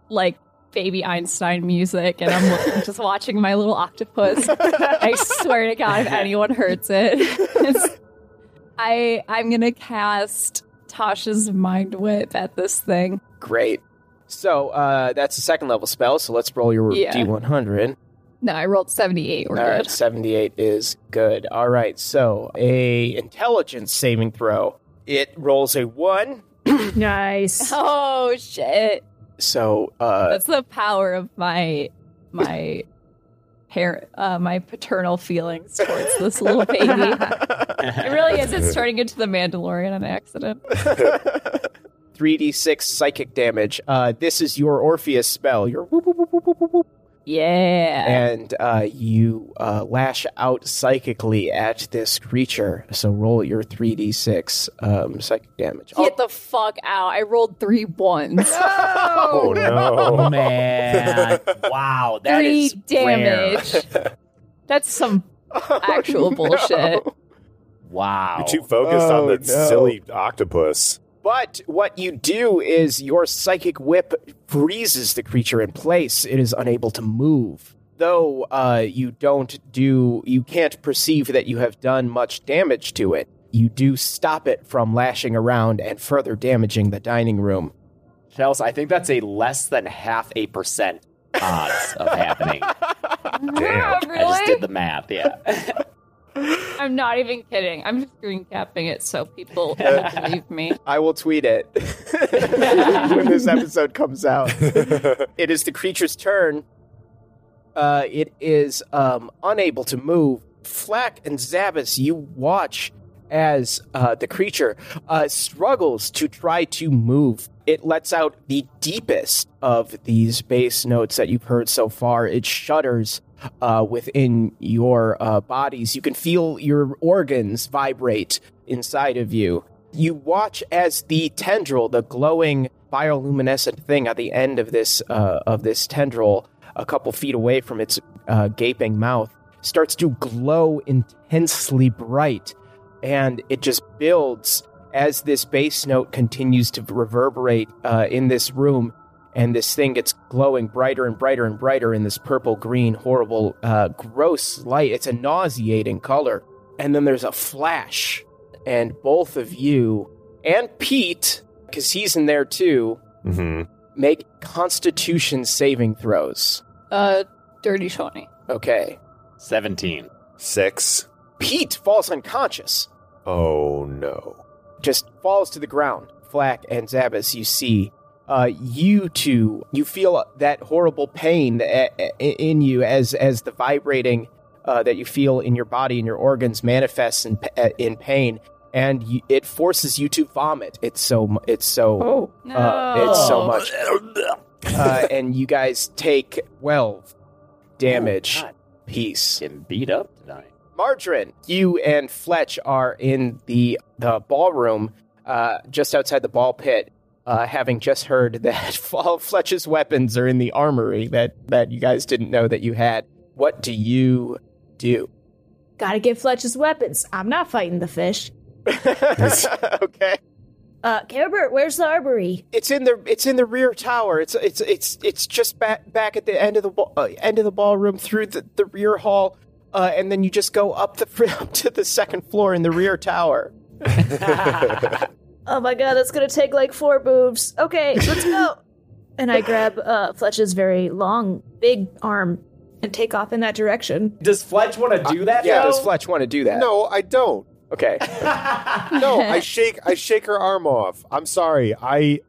[SPEAKER 3] like baby Einstein music and I'm just watching my little octopus. I swear to God, if anyone hurts it. I I'm gonna cast Tasha's mind whip at this thing.
[SPEAKER 1] Great. So uh, that's a second level spell. So let's roll your
[SPEAKER 3] Yeah.
[SPEAKER 1] d100.
[SPEAKER 3] No, I rolled 78. We're
[SPEAKER 1] All right,
[SPEAKER 3] good.
[SPEAKER 1] 78 is good. All right, so a intelligence saving throw. It rolls a one.
[SPEAKER 5] Nice.
[SPEAKER 3] Oh shit.
[SPEAKER 1] So uh,
[SPEAKER 3] That's the power of my my hair uh my paternal feelings towards this little baby. it really is. It's turning into the Mandalorian on accident.
[SPEAKER 1] 3d6 psychic damage. Uh, this is your Orpheus spell. Your whoop, whoop, whoop,
[SPEAKER 3] Yeah.
[SPEAKER 1] and uh, you uh, lash out psychically at this creature. So roll your 3d6 um, psychic damage.
[SPEAKER 3] Get the fuck out. I rolled three ones.
[SPEAKER 4] Oh,
[SPEAKER 2] Oh
[SPEAKER 4] no.
[SPEAKER 2] man! wow, that
[SPEAKER 3] three
[SPEAKER 2] is rare.
[SPEAKER 3] damage. That's some actual bullshit.
[SPEAKER 2] Wow.
[SPEAKER 4] You're too focused
[SPEAKER 1] Oh,
[SPEAKER 4] on the
[SPEAKER 1] no.
[SPEAKER 4] silly octopus.
[SPEAKER 1] But what you do is your psychic whip freezes the creature in place. It is unable to move. Though uh, you don't do, you can't perceive that you have done much damage to it. You do stop it from lashing around and further damaging the dining room.
[SPEAKER 2] Chelsea, I think that's a less than half a percent odds of happening.
[SPEAKER 4] Damn.
[SPEAKER 2] I just did the math. Yeah.
[SPEAKER 3] I'm not even kidding. I'm just screen capping it so people believe me.
[SPEAKER 1] I will tweet it when this episode comes out. it is the creature's turn. Uh, it is um, unable to move. Flack and Zabas, you watch as uh, the creature uh, struggles to try to move. It lets out the deepest of these bass notes that you've heard so far. It shudders uh, within your uh, bodies. You can feel your organs vibrate inside of you. You watch as the tendril, the glowing bioluminescent thing at the end of this uh, of this tendril, a couple feet away from its uh, gaping mouth, starts to glow intensely bright, and it just builds as this bass note continues to reverberate uh, in this room and this thing gets glowing brighter and brighter and brighter in this purple green horrible uh, gross light it's a nauseating color and then there's a flash and both of you and pete because he's in there too
[SPEAKER 4] hmm
[SPEAKER 1] make constitution saving throws
[SPEAKER 3] Uh, dirty Shawnee.
[SPEAKER 1] okay
[SPEAKER 2] 17.
[SPEAKER 4] Six.
[SPEAKER 1] pete falls unconscious
[SPEAKER 4] Oh no.
[SPEAKER 1] just falls to the ground. Flack and Zabas, you see, uh, you two, you feel that horrible pain a- a- in you as as the vibrating uh, that you feel in your body and your organs manifests in in pain, and you, it forces you to vomit. It's so mu- it's so
[SPEAKER 5] Oh.
[SPEAKER 3] No.
[SPEAKER 1] uh, it's so much, uh, and you guys take twelve damage.
[SPEAKER 2] God,
[SPEAKER 1] Peace.
[SPEAKER 2] getting beat up tonight.
[SPEAKER 1] Margarine, you and Fletch are in the the ballroom, uh, just outside the ball pit, uh, having just heard that all Fletch's weapons are in the armory that that you guys didn't know that you had. What do you do?
[SPEAKER 5] Gotta get Fletch's weapons. I'm not fighting the fish.
[SPEAKER 1] okay,
[SPEAKER 7] Uh, Carebert, where's the armory?
[SPEAKER 1] it's in the it's in the rear tower. It's it's it's it's just back back at the end of the ball, uh, end of the ballroom through the, the rear hall, uh, and then you just go up the up to the second floor in the rear tower.
[SPEAKER 7] Oh my god, that's gonna take like four moves. Okay, let's go.
[SPEAKER 5] And I grab uh, Fletch's very long, big arm and take off in that direction.
[SPEAKER 2] Does Fletch want to do that?
[SPEAKER 1] Yeah,
[SPEAKER 2] though?
[SPEAKER 1] does Fletch want to do that?
[SPEAKER 4] No, I don't.
[SPEAKER 1] Okay.
[SPEAKER 4] No, I shake I shake her arm off. I'm sorry. I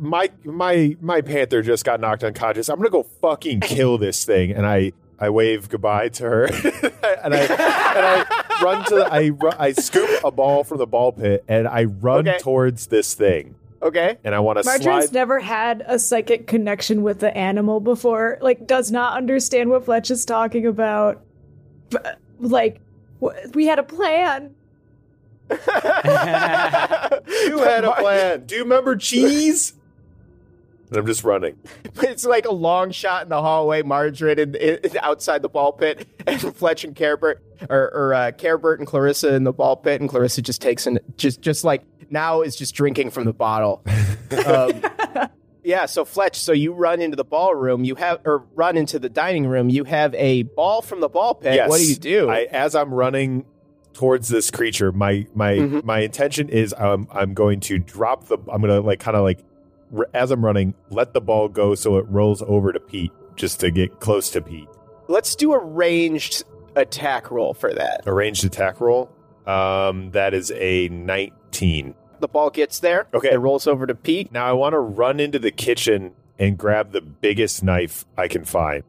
[SPEAKER 4] my my my panther just got knocked unconscious. I'm gonna go fucking kill this thing, and I I wave goodbye to her, and I and I run to the, I ru- I scoop a ball from the ball pit, and I run
[SPEAKER 1] Okay.
[SPEAKER 4] towards this thing,
[SPEAKER 1] Okay.
[SPEAKER 4] and I want to
[SPEAKER 5] Marjorie's
[SPEAKER 4] slide.
[SPEAKER 5] never had a psychic connection with the animal before. Like, does not understand what Fletch is talking about. But, like, Wh- We had a plan.
[SPEAKER 4] You had a plan. Do you remember cheese? And I'm just running.
[SPEAKER 1] It's like a long shot in the hallway, Margarine, in, outside the ball pit, and Fletch and Carebert, or, or uh, and Clarissa in the ball pit, and Clarissa just takes an just just like now is just drinking from the bottle. Um, yeah, so Fletch, so you run into the ballroom, you have or run into the dining room, you have a ball from the ball pit.
[SPEAKER 4] Yes.
[SPEAKER 1] What do you do?
[SPEAKER 4] I, as I'm running towards this creature, my my
[SPEAKER 1] Mhm.
[SPEAKER 4] my intention is um, I'm going to drop the. I'm gonna like kind of like as I'm running, let the ball go so it rolls over to Pete, just to get close to Pete.
[SPEAKER 1] Let's do a ranged attack roll for that.
[SPEAKER 4] A ranged attack roll. Um, that is a 19.
[SPEAKER 1] The ball gets there.
[SPEAKER 4] Okay.
[SPEAKER 1] It rolls over to Pete.
[SPEAKER 4] Now I want to run into the kitchen and grab the biggest knife I can find.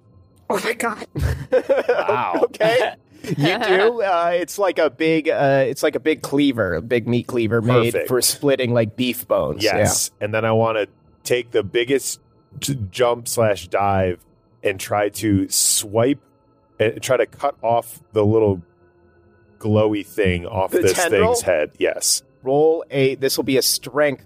[SPEAKER 5] Oh my god.
[SPEAKER 2] Wow.
[SPEAKER 1] okay. You do. Uh, it's like a big. Uh, it's like a big cleaver, a big meat cleaver made
[SPEAKER 4] Perfect.
[SPEAKER 1] for splitting like beef bones.
[SPEAKER 4] Yes, and then I want to take the biggest j- jump slash dive and try to swipe and try to cut off the little glowy thing off
[SPEAKER 1] The
[SPEAKER 4] this
[SPEAKER 1] tendril?
[SPEAKER 4] thing's head. Yes,
[SPEAKER 1] Yeah. Roll a. This will be a strength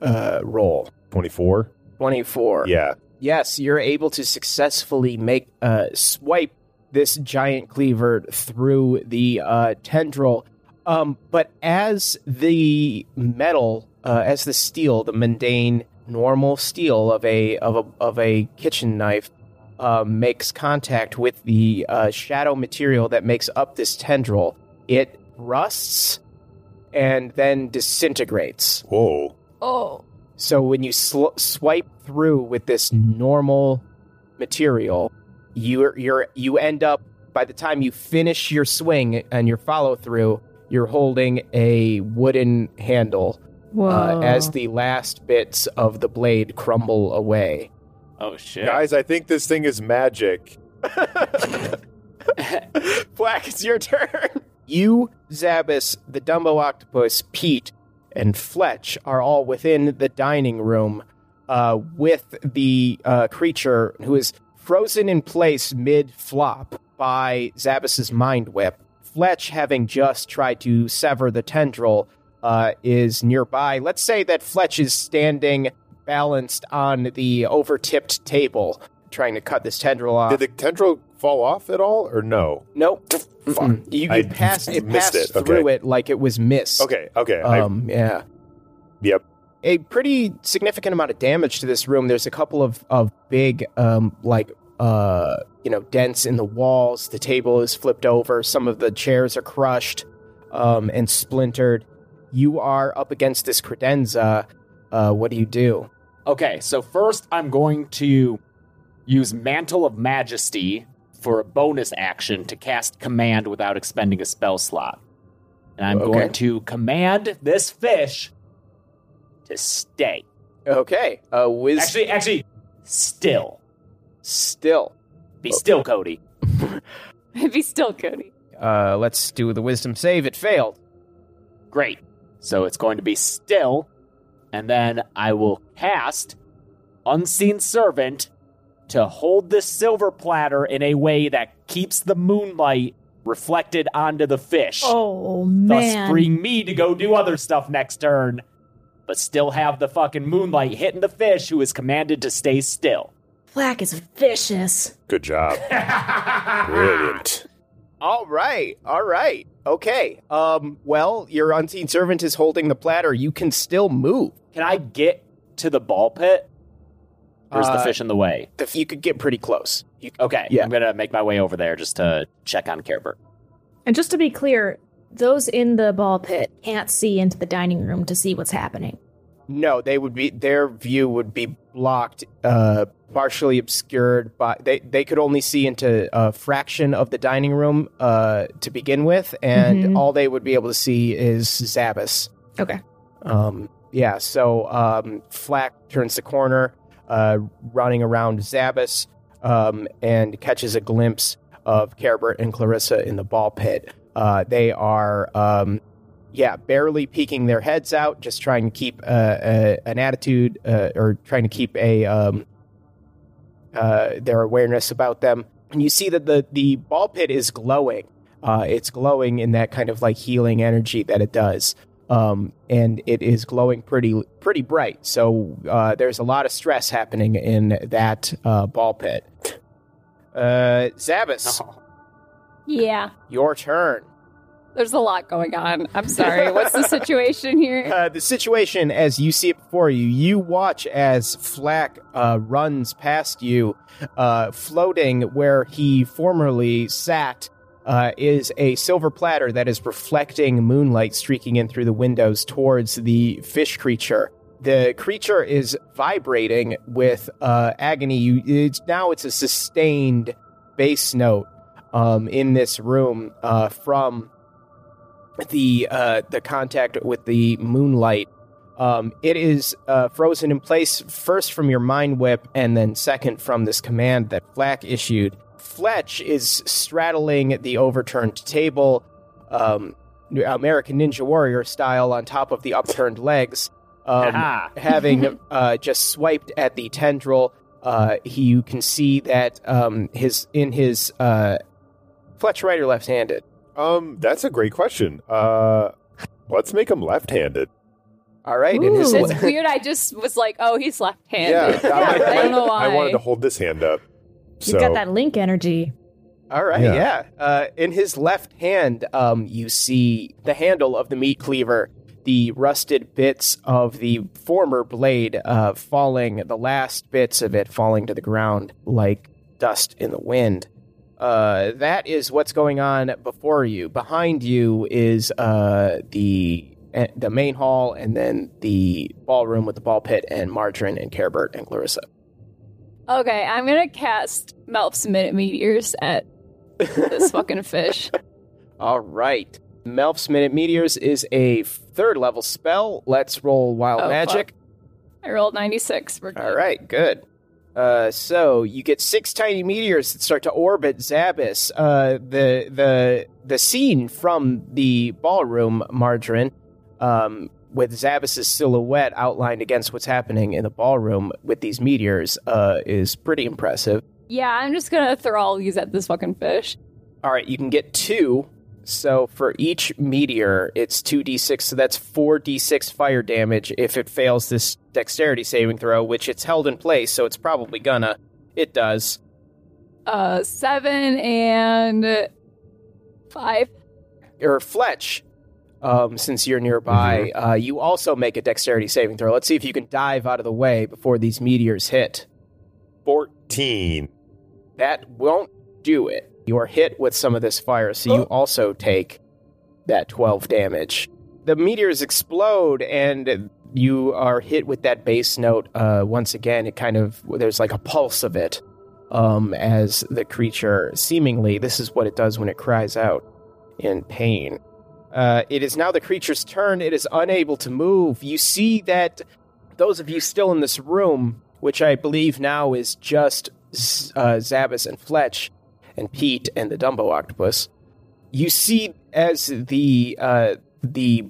[SPEAKER 1] uh, roll.
[SPEAKER 4] twenty four.
[SPEAKER 1] Twenty four.
[SPEAKER 4] Yeah,
[SPEAKER 1] Yes, you're able to successfully make uh, swipe this giant cleaver through the uh, tendril. Um, but as the metal, uh, as the steel, the mundane, normal steel of a of a of a kitchen knife, uh, makes contact with the uh, shadow material that makes up this tendril, it rusts and then disintegrates.
[SPEAKER 4] whoa,
[SPEAKER 3] Oh.
[SPEAKER 1] So when you sl- swipe through with this normal material, you're you're you end up by the time you finish your swing and your follow through, you're holding a wooden handle uh, as the last bits of the blade crumble away.
[SPEAKER 2] Oh shit.
[SPEAKER 4] guys, I think this thing is magic.
[SPEAKER 1] Flack, it's your turn. You, Zabas, the Dumbo Octopus, Pete, and Fletch are all within the dining room uh, with the uh, creature who is frozen in place mid flop by Zabas's mind whip. Fletch, having just tried to sever the tendril, uh, is nearby. Let's say that Fletch is standing balanced on the overtipped table, trying to cut this tendril off.
[SPEAKER 4] Did the tendril fall off at all, or no?
[SPEAKER 1] Nope. Mm-mm. You, you
[SPEAKER 4] I
[SPEAKER 1] passed it
[SPEAKER 4] missed
[SPEAKER 1] passed
[SPEAKER 4] it. Okay.
[SPEAKER 1] through it like it was mist.
[SPEAKER 4] Okay, okay. I,
[SPEAKER 1] Um, yeah.
[SPEAKER 4] yep.
[SPEAKER 1] A pretty significant amount of damage to this room. There's a couple of, of big, um, like, uh, you know, dents in the walls. The table is flipped over. Some of the chairs are crushed um, and splintered. You are up against this credenza. Uh, what do you do?
[SPEAKER 2] Okay, so first I'm going to use Mantle of Majesty for a bonus action to cast command without expending a spell slot. And I'm
[SPEAKER 1] Okay.
[SPEAKER 2] going to command this fish to stay.
[SPEAKER 1] Okay. Uh, whiz
[SPEAKER 2] Actually, actually, still.
[SPEAKER 1] still.
[SPEAKER 2] Be still, Cody.
[SPEAKER 3] Be still, Cody.
[SPEAKER 1] Uh, let's do the wisdom save. It failed.
[SPEAKER 2] Great. So it's going to be still, and then I will cast Unseen Servant to hold this silver platter in a way that keeps the moonlight reflected onto the fish.
[SPEAKER 5] oh man!
[SPEAKER 2] thus
[SPEAKER 5] man.
[SPEAKER 2] freeing me to go do other stuff next turn, but still have the fucking moonlight hitting the fish who is commanded to stay still.
[SPEAKER 5] Flack is vicious.
[SPEAKER 4] Good job. Brilliant.
[SPEAKER 1] All right, all right, okay. Um, well, your unseen servant is holding the platter. You can still move.
[SPEAKER 2] Can I get to the ball pit? Or is the
[SPEAKER 1] Uh,
[SPEAKER 2] fish in the way?
[SPEAKER 1] The- You could get pretty close. You,
[SPEAKER 2] Okay,
[SPEAKER 1] yeah.
[SPEAKER 2] I'm gonna make my way over there just to check on Carebert.
[SPEAKER 5] And just to be clear, those in the ball pit can't see into the dining room to see what's happening.
[SPEAKER 1] no, they would be. Their view would be blocked, uh, partially obscured by. They they could only see into a fraction of the dining room, uh, to begin with, and
[SPEAKER 5] Mhm.
[SPEAKER 1] all they would be able to see is Zabas.
[SPEAKER 5] Okay.
[SPEAKER 1] Um, yeah, so um, Flack turns the corner, uh, running around Zabas, um, and catches a glimpse of Carebert and Clarissa in the ball pit. Uh, they are, um, yeah, barely peeking their heads out, just trying to keep uh, a, an attitude uh, or trying to keep a um, uh, their awareness about them. And you see that the the ball pit is glowing. Uh, it's glowing in that kind of like healing energy that it does. Um, and it is glowing pretty pretty bright. So uh, there's a lot of stress happening in that uh, ball pit. Uh, Zabas,
[SPEAKER 3] Yeah.
[SPEAKER 1] your turn.
[SPEAKER 3] There's a lot going on. I'm sorry. What's the situation here?
[SPEAKER 1] Uh, the situation, as you see it before you, you watch as Flack uh, runs past you, uh, floating where he formerly sat. Uh, is a silver platter that is reflecting moonlight streaking in through the windows towards the fish creature. The creature is vibrating with uh, agony. You, it's now it's a sustained bass note um, in this room uh, from the uh, the contact with the moonlight. Um, it is uh, frozen in place first from your mind whip, and then second from this command that Flack issued. Fletch is straddling the overturned table, um, American Ninja Warrior style, on top of the upturned legs, um, having uh, just swiped at the tendril. Uh, he, you can see that um, his in his uh, Fletch right or left-handed.
[SPEAKER 4] Um, that's a great question. Uh, let's make him left-handed.
[SPEAKER 1] All right, in his
[SPEAKER 3] It's weird. I just was like, oh, he's left-handed.
[SPEAKER 4] I,
[SPEAKER 3] I don't know why.
[SPEAKER 4] I wanted to hold this hand up.
[SPEAKER 5] You
[SPEAKER 4] So
[SPEAKER 5] got that link energy.
[SPEAKER 1] All right, yeah.
[SPEAKER 4] Yeah.
[SPEAKER 1] Uh, in his left hand, um, you see the handle of the meat cleaver, the rusted bits of the former blade uh, falling, the last bits of it falling to the ground like dust in the wind. Uh, that is what's going on before you. Behind you is uh, the eh, the main hall, and then the ballroom with the ball pit and Margarine and Carebert and Clarissa.
[SPEAKER 3] Okay, I'm gonna cast Melf's Minute Meteors at this fucking fish.
[SPEAKER 1] All right. Melf's Minute Meteors is a third level spell. Let's roll Wild
[SPEAKER 3] Oh,
[SPEAKER 1] Magic.
[SPEAKER 3] I rolled 96. We're good.
[SPEAKER 1] All right, good. Uh, so you get six tiny meteors that start to orbit Zabas. Uh, the the the scene from the ballroom, Margarine, um, with Zabas's silhouette outlined against what's happening in the ballroom with these meteors, uh, is pretty impressive.
[SPEAKER 3] Yeah, I'm just gonna throw all these at this fucking fish.
[SPEAKER 1] All right, you can get two. So for each meteor, it's 2d6, so that's 4d6 fire damage if it fails this dexterity saving throw, which it's held in place, so it's probably gonna. It does.
[SPEAKER 3] Uh, seven and five.
[SPEAKER 1] Or Fletch, um, since you're nearby, uh, you also make a dexterity saving throw. Let's see if you can dive out of the way before these meteors hit.
[SPEAKER 4] 14.
[SPEAKER 1] That won't do it. You are hit with some of this fire, so you also take that 12 damage. The meteors explode, and you are hit with that bass note uh, once again. It kind of, there's like a pulse of it um, as the creature, seemingly, this is what it does when it cries out in pain. Uh, it is now the creature's turn. It is unable to move. You see that those of you still in this room, which I believe now is just uh, Zabas and Fletch and Pete and the Dumbo octopus, you see as the uh, the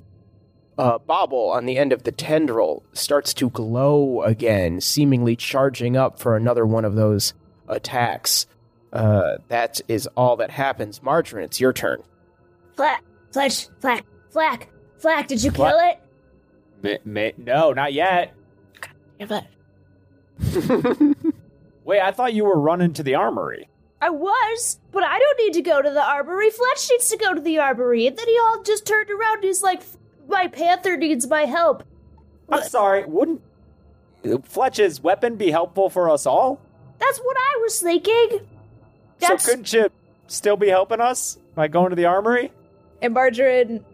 [SPEAKER 1] uh, bobble on the end of the tendril starts to glow again, seemingly charging up for another one of those attacks. Uh, that is all that happens. Margarine, it's your turn.
[SPEAKER 5] Flack, Fletch, Flack, Flack, Flack, did you
[SPEAKER 2] What?
[SPEAKER 5] kill it?
[SPEAKER 2] Ma- ma- no, not yet.
[SPEAKER 5] Damn
[SPEAKER 2] Wait, I thought you were running to the armory.
[SPEAKER 7] I was, but I don't need to go to the arbory. Fletch needs to go to the arbory. And then he all just turned around and he's like, my panther needs my help.
[SPEAKER 2] I'm sorry, wouldn't Fletch's weapon be helpful for us all?
[SPEAKER 7] That's what I was thinking. That's
[SPEAKER 2] So couldn't you still be helping us by going to the armory?
[SPEAKER 5] And Margarine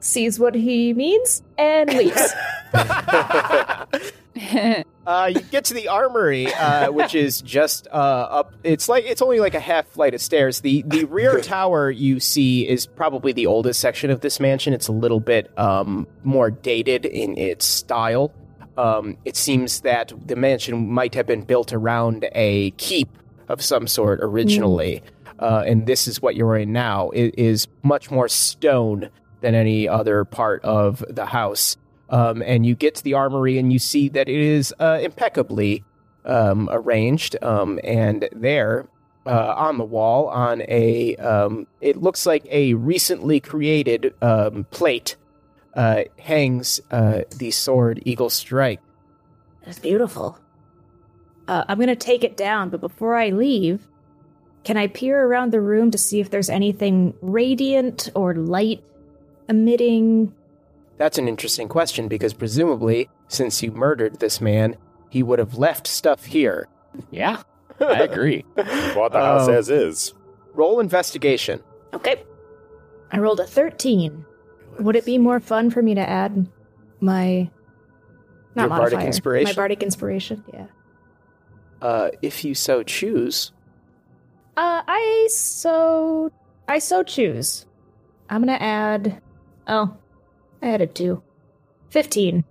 [SPEAKER 5] sees what he means and leaves.
[SPEAKER 1] Uh, you get to the armory, uh, which is just uh, up. It's like it's only like a half flight of stairs. the The rear tower you see is probably the oldest section of this mansion. It's a little bit um, more dated in its style. Um, it seems that the mansion might have been built around a keep of some sort originally, uh, and this is what you're in now. It is much more stone than any other part of the house. Um, and you get to the armory and you see that it is uh, impeccably um, arranged. Um, and there, uh, on the wall on a um, it looks like a recently created um, plate uh, hangs uh, the sword Eagle Strike.
[SPEAKER 5] That's beautiful. Uh, I'm gonna take it down, but before I leave, can I peer around the room to see if there's anything radiant or light emitting?
[SPEAKER 1] That's an interesting question because presumably, since you murdered this man, he would have left stuff here.
[SPEAKER 2] Yeah, I agree.
[SPEAKER 4] Bought the house
[SPEAKER 1] Um,
[SPEAKER 4] as is.
[SPEAKER 1] Roll investigation.
[SPEAKER 5] Okay. I rolled a 13. Would it be more fun for me to add my not
[SPEAKER 1] Your bardic inspiration?
[SPEAKER 5] My bardic inspiration, yeah.
[SPEAKER 1] Uh, if you so choose.
[SPEAKER 5] Uh, I so I so choose. I'm gonna add. Oh, I added two. Fifteen.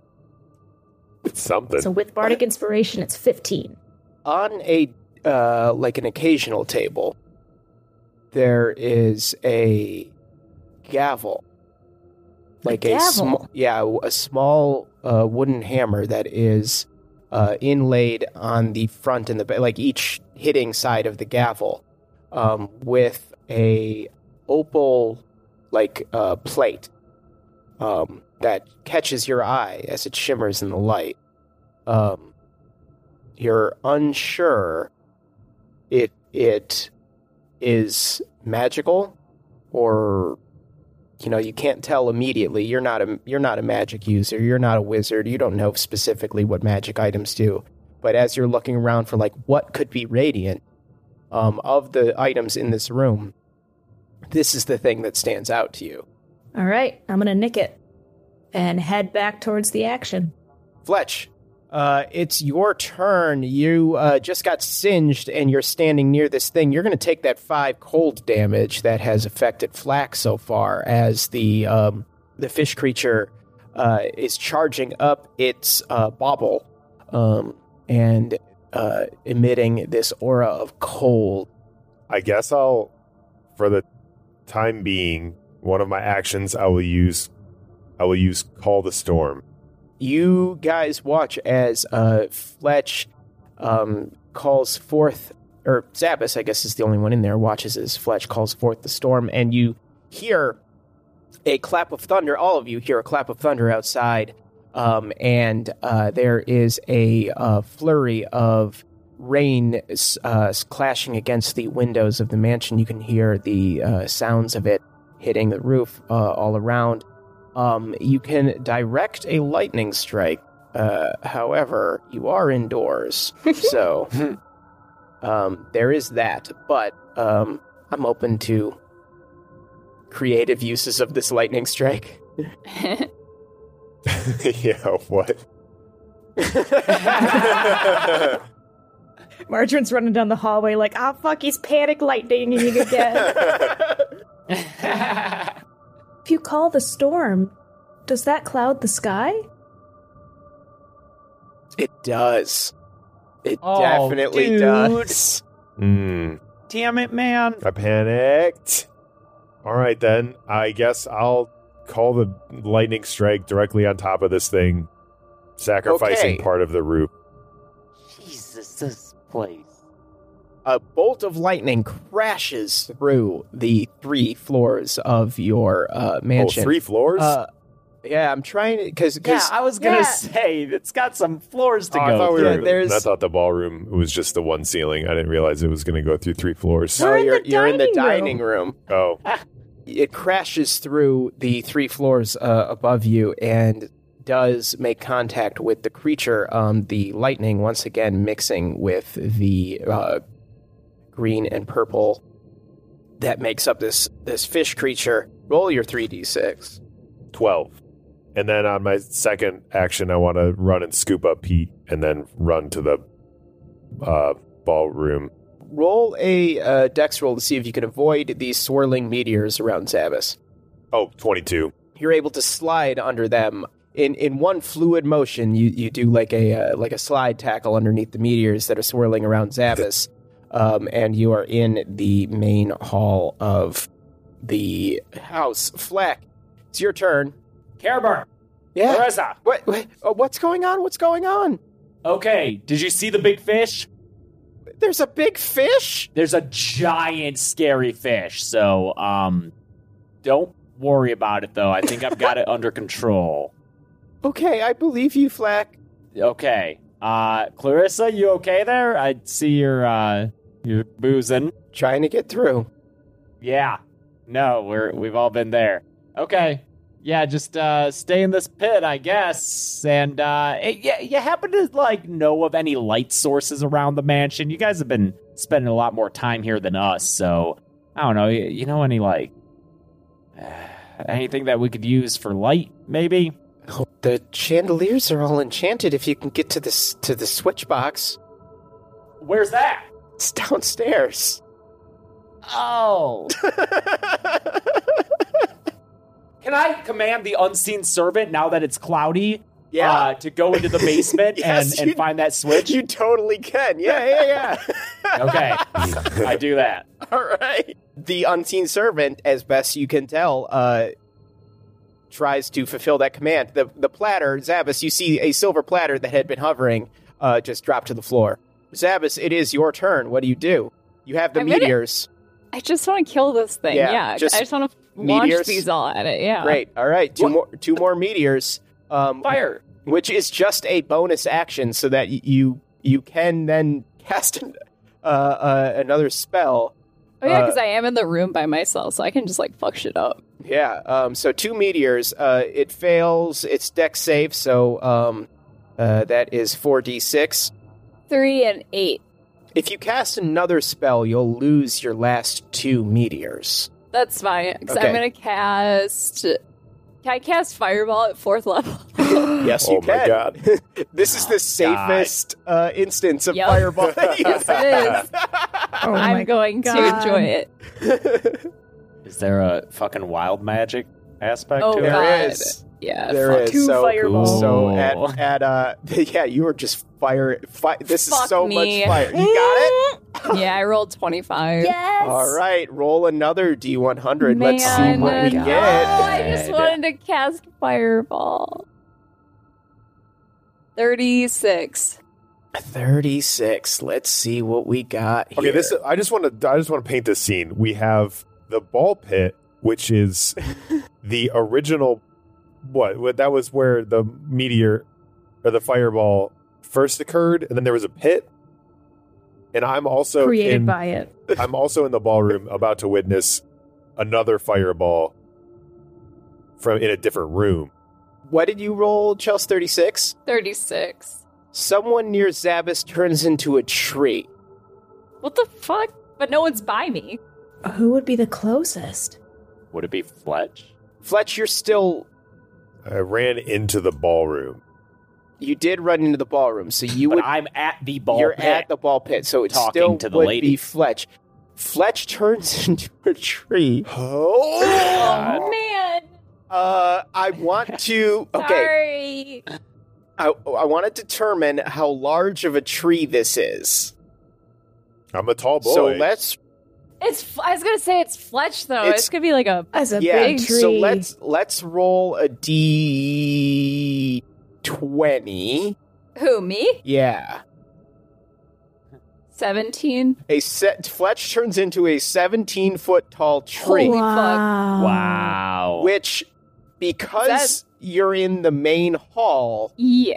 [SPEAKER 4] It's something.
[SPEAKER 5] So with bardic inspiration, it's fifteen.
[SPEAKER 1] on a uh, like an occasional table there is a gavel like a,
[SPEAKER 5] gavel?
[SPEAKER 1] small yeah a small uh, wooden hammer that is uh, inlaid on the front and the ba- like each hitting side of the gavel um, with a opal like uh, plate um, that catches your eye as it shimmers in the light. Um, you're unsure if it is magical or you know you can't tell immediately. You're not a you're not a magic user. You're not a wizard. You don't know specifically what magic items do. But as you're looking around for like what could be radiant um, of the items in this room this is the thing that stands out to you
[SPEAKER 5] All right, I'm gonna nick it and head back towards the action.
[SPEAKER 1] Fletch, uh, it's your turn. You uh, just got singed and you're standing near this thing. You're going to take that five cold damage that has affected Flack so far as the um, the fish creature uh, is charging up its uh, bauble um, and uh, emitting this aura of cold.
[SPEAKER 4] I guess I'll, for the time being, one of my actions I will use. I will use call the storm.
[SPEAKER 1] you guys watch as uh, Fletch um, calls forth, or Zabas, I guess, is the only one in there, watches as Fletch calls forth the storm, and you hear a clap of thunder. All of you hear a clap of thunder outside, um, and uh, there is a uh, flurry of rain uh, clashing against the windows of the mansion. You can hear the uh, sounds of it hitting the roof uh, all around. Um, you can direct a lightning strike. Uh, however, you are indoors, so um, there is that. But um, I'm open to creative uses of this lightning strike.
[SPEAKER 4] yeah, what?
[SPEAKER 5] Margarine's running down the hallway like, ah, fuck, he's panic lightning again. If you call the storm, does that cloud the sky?
[SPEAKER 1] It does. It
[SPEAKER 2] Oh,
[SPEAKER 1] definitely
[SPEAKER 2] dude.
[SPEAKER 1] does.
[SPEAKER 4] Hmm.
[SPEAKER 2] Damn it, man.
[SPEAKER 4] I panicked. All right, then. I guess I'll call the lightning strike directly on top of this thing, sacrificing
[SPEAKER 1] Okay.
[SPEAKER 4] part of the roof.
[SPEAKER 2] Jesus, this place.
[SPEAKER 1] A bolt of lightning crashes through the three floors of your uh,
[SPEAKER 4] Oh,
[SPEAKER 1] mansion.
[SPEAKER 4] three floors?
[SPEAKER 1] Uh, yeah, I'm trying to because
[SPEAKER 2] Yeah, I was gonna
[SPEAKER 5] Yeah.
[SPEAKER 2] say it's got some floors to
[SPEAKER 4] Oh,
[SPEAKER 2] go
[SPEAKER 4] I thought we
[SPEAKER 2] through.
[SPEAKER 4] Were.
[SPEAKER 1] there's-
[SPEAKER 4] I thought the ballroom was just the one ceiling. I didn't realize it was going to go through three floors.
[SPEAKER 1] no,
[SPEAKER 5] We're in
[SPEAKER 1] you're
[SPEAKER 5] the
[SPEAKER 1] you're in the
[SPEAKER 5] dining
[SPEAKER 1] dining room.
[SPEAKER 4] Oh,
[SPEAKER 1] It crashes through the three floors uh, above you and does make contact with the creature. Um, the lightning once again mixing with the uh, green and purple that makes up this this fish creature. Roll your three d six.
[SPEAKER 4] 12. And then on my second action, I want to run and scoop up Pete and then run to the uh, ballroom.
[SPEAKER 1] Roll a uh, dex roll to see if you can avoid these swirling meteors around Zabas.
[SPEAKER 4] Oh, 22.
[SPEAKER 1] You're able to slide under them in in one fluid motion. You you do like a uh, like a slide tackle underneath the meteors that are swirling around Zabas, um, and you are in the main hall of the house. Flack, it's your turn.
[SPEAKER 2] Caraburn,
[SPEAKER 1] Yeah.
[SPEAKER 2] Marissa.
[SPEAKER 1] What, what uh, what's going on? What's going on?
[SPEAKER 2] Okay, did you see the big fish?
[SPEAKER 1] There's a big fish?
[SPEAKER 2] There's a giant scary fish. So, um, don't worry about it though. I think I've got it under control.
[SPEAKER 1] Okay, I believe you, Flack.
[SPEAKER 2] Okay. Uh, Clarissa, you okay there? I see you're, uh, you're boozing.
[SPEAKER 1] Trying to get through.
[SPEAKER 2] Yeah. No, we're, we've all been there. Okay. Yeah, just, uh, stay in this pit, I guess. And, uh, eh, yeah, you happen to, like, know of any light sources around the mansion? You guys have been spending a lot more time here than us, so, I don't know, you, you know any, like, anything that we could use for light, maybe?
[SPEAKER 1] Oh, the chandeliers are all enchanted if you can get to this to the switch box.
[SPEAKER 2] Where's that?
[SPEAKER 1] It's downstairs.
[SPEAKER 2] Oh. Can I command the unseen servant now that it's cloudy?
[SPEAKER 1] Yeah.
[SPEAKER 2] Uh, to go into the basement
[SPEAKER 1] Yes,
[SPEAKER 2] and, and
[SPEAKER 1] you-
[SPEAKER 2] find that switch?
[SPEAKER 1] You totally can. Yeah, yeah, yeah.
[SPEAKER 2] okay. I do that.
[SPEAKER 1] All right. The unseen servant, as best you can tell, uh, tries to fulfill that command. The the platter, Zabas, you see a silver platter that had been hovering, uh, just dropped to the floor. Zabas, it is your turn. What do you do? You have the
[SPEAKER 3] I'm gonna-
[SPEAKER 1] meteors.
[SPEAKER 3] I just want to kill this thing.
[SPEAKER 1] Yeah,
[SPEAKER 3] Yeah,
[SPEAKER 1] just
[SPEAKER 3] I just want to launch these all at it. Yeah.
[SPEAKER 1] Great. All right. Two
[SPEAKER 2] What?
[SPEAKER 1] more. Two more meteors. Um,
[SPEAKER 2] Fire.
[SPEAKER 1] which is just a bonus action, so that y- you you can then cast an, uh, uh, another spell.
[SPEAKER 3] Oh yeah,
[SPEAKER 1] Uh,
[SPEAKER 3] because I am in the room by myself, so I can just like fuck shit up.
[SPEAKER 1] Yeah. Um, so two meteors. Uh, it fails its deck save, so um, uh, that is four d six.
[SPEAKER 3] Three and eight.
[SPEAKER 1] If you cast another spell, you'll lose your last two meteors.
[SPEAKER 3] That's fine. Because
[SPEAKER 1] Okay.
[SPEAKER 3] I'm gonna cast. Can I cast Fireball at fourth level?
[SPEAKER 1] Yes, you
[SPEAKER 4] Oh my
[SPEAKER 1] can.
[SPEAKER 4] God.
[SPEAKER 1] this is the safest uh, instance of
[SPEAKER 3] Yep.
[SPEAKER 1] fireball. that you
[SPEAKER 3] yes, it is.
[SPEAKER 5] Oh my
[SPEAKER 3] I'm going
[SPEAKER 5] God.
[SPEAKER 3] to enjoy it.
[SPEAKER 2] Is there a fucking wild magic aspect
[SPEAKER 3] Oh,
[SPEAKER 2] to
[SPEAKER 1] There
[SPEAKER 2] it?
[SPEAKER 3] God.
[SPEAKER 1] is.
[SPEAKER 3] Yeah.
[SPEAKER 1] There
[SPEAKER 3] fuck.
[SPEAKER 1] is.
[SPEAKER 5] Two
[SPEAKER 1] so,
[SPEAKER 5] fireballs.
[SPEAKER 1] So
[SPEAKER 2] Cool.
[SPEAKER 1] at, at uh yeah, you are just fire. Fi- this is so
[SPEAKER 3] me.
[SPEAKER 1] much fire. You got it.
[SPEAKER 3] Yeah, I rolled 25.
[SPEAKER 7] Yes.
[SPEAKER 1] All right, roll another d100. Let's see what we oh
[SPEAKER 3] no,
[SPEAKER 1] get.
[SPEAKER 3] I just wanted to cast Fireball. 36.
[SPEAKER 1] 36. Let's see what we got here.
[SPEAKER 4] Okay, this I just want to I just want to paint this scene. We have the ball pit, which is the original. What? what that was where the meteor or the fireball first occurred, and then there was a pit. And I'm also
[SPEAKER 5] Created
[SPEAKER 4] in,
[SPEAKER 5] by it.
[SPEAKER 4] I'm also in the ballroom about to witness another fireball from in a different room.
[SPEAKER 1] What did you roll, Chels 36?
[SPEAKER 3] 36.
[SPEAKER 1] Someone near Zabas turns into a tree.
[SPEAKER 3] What the fuck? But no one's by me.
[SPEAKER 5] Who would be the closest?
[SPEAKER 2] Would it be Fletch?
[SPEAKER 1] Fletch, you're still.
[SPEAKER 4] I ran into the ballroom.
[SPEAKER 1] You did run into the ballroom, so you
[SPEAKER 2] But
[SPEAKER 1] would.
[SPEAKER 2] I'm at the ball
[SPEAKER 1] you're
[SPEAKER 2] pit.
[SPEAKER 1] at the ball pit, so it
[SPEAKER 2] Talking
[SPEAKER 1] still
[SPEAKER 2] to the
[SPEAKER 1] would
[SPEAKER 2] lady.
[SPEAKER 1] be Fletch. Fletch turns into a tree.
[SPEAKER 4] Oh,
[SPEAKER 3] Oh, man.
[SPEAKER 1] Uh, I want to. Okay,
[SPEAKER 3] Sorry.
[SPEAKER 1] I, I want to determine how large of a tree this is.
[SPEAKER 4] I'm a tall boy.
[SPEAKER 1] So let's
[SPEAKER 3] It's. I was gonna say it's Fletch though.
[SPEAKER 1] It's-
[SPEAKER 3] It's, gonna be like a.
[SPEAKER 5] As a
[SPEAKER 1] yeah.
[SPEAKER 5] big tree.
[SPEAKER 1] So let's let's roll a d twenty.
[SPEAKER 3] Who me?
[SPEAKER 1] Yeah,
[SPEAKER 3] Seventeen.
[SPEAKER 1] a set. Fletch turns into a seventeen foot tall tree,
[SPEAKER 3] Holy fuck.
[SPEAKER 5] wow.
[SPEAKER 2] Wow.
[SPEAKER 1] which because you're in the main hall
[SPEAKER 3] Yeah.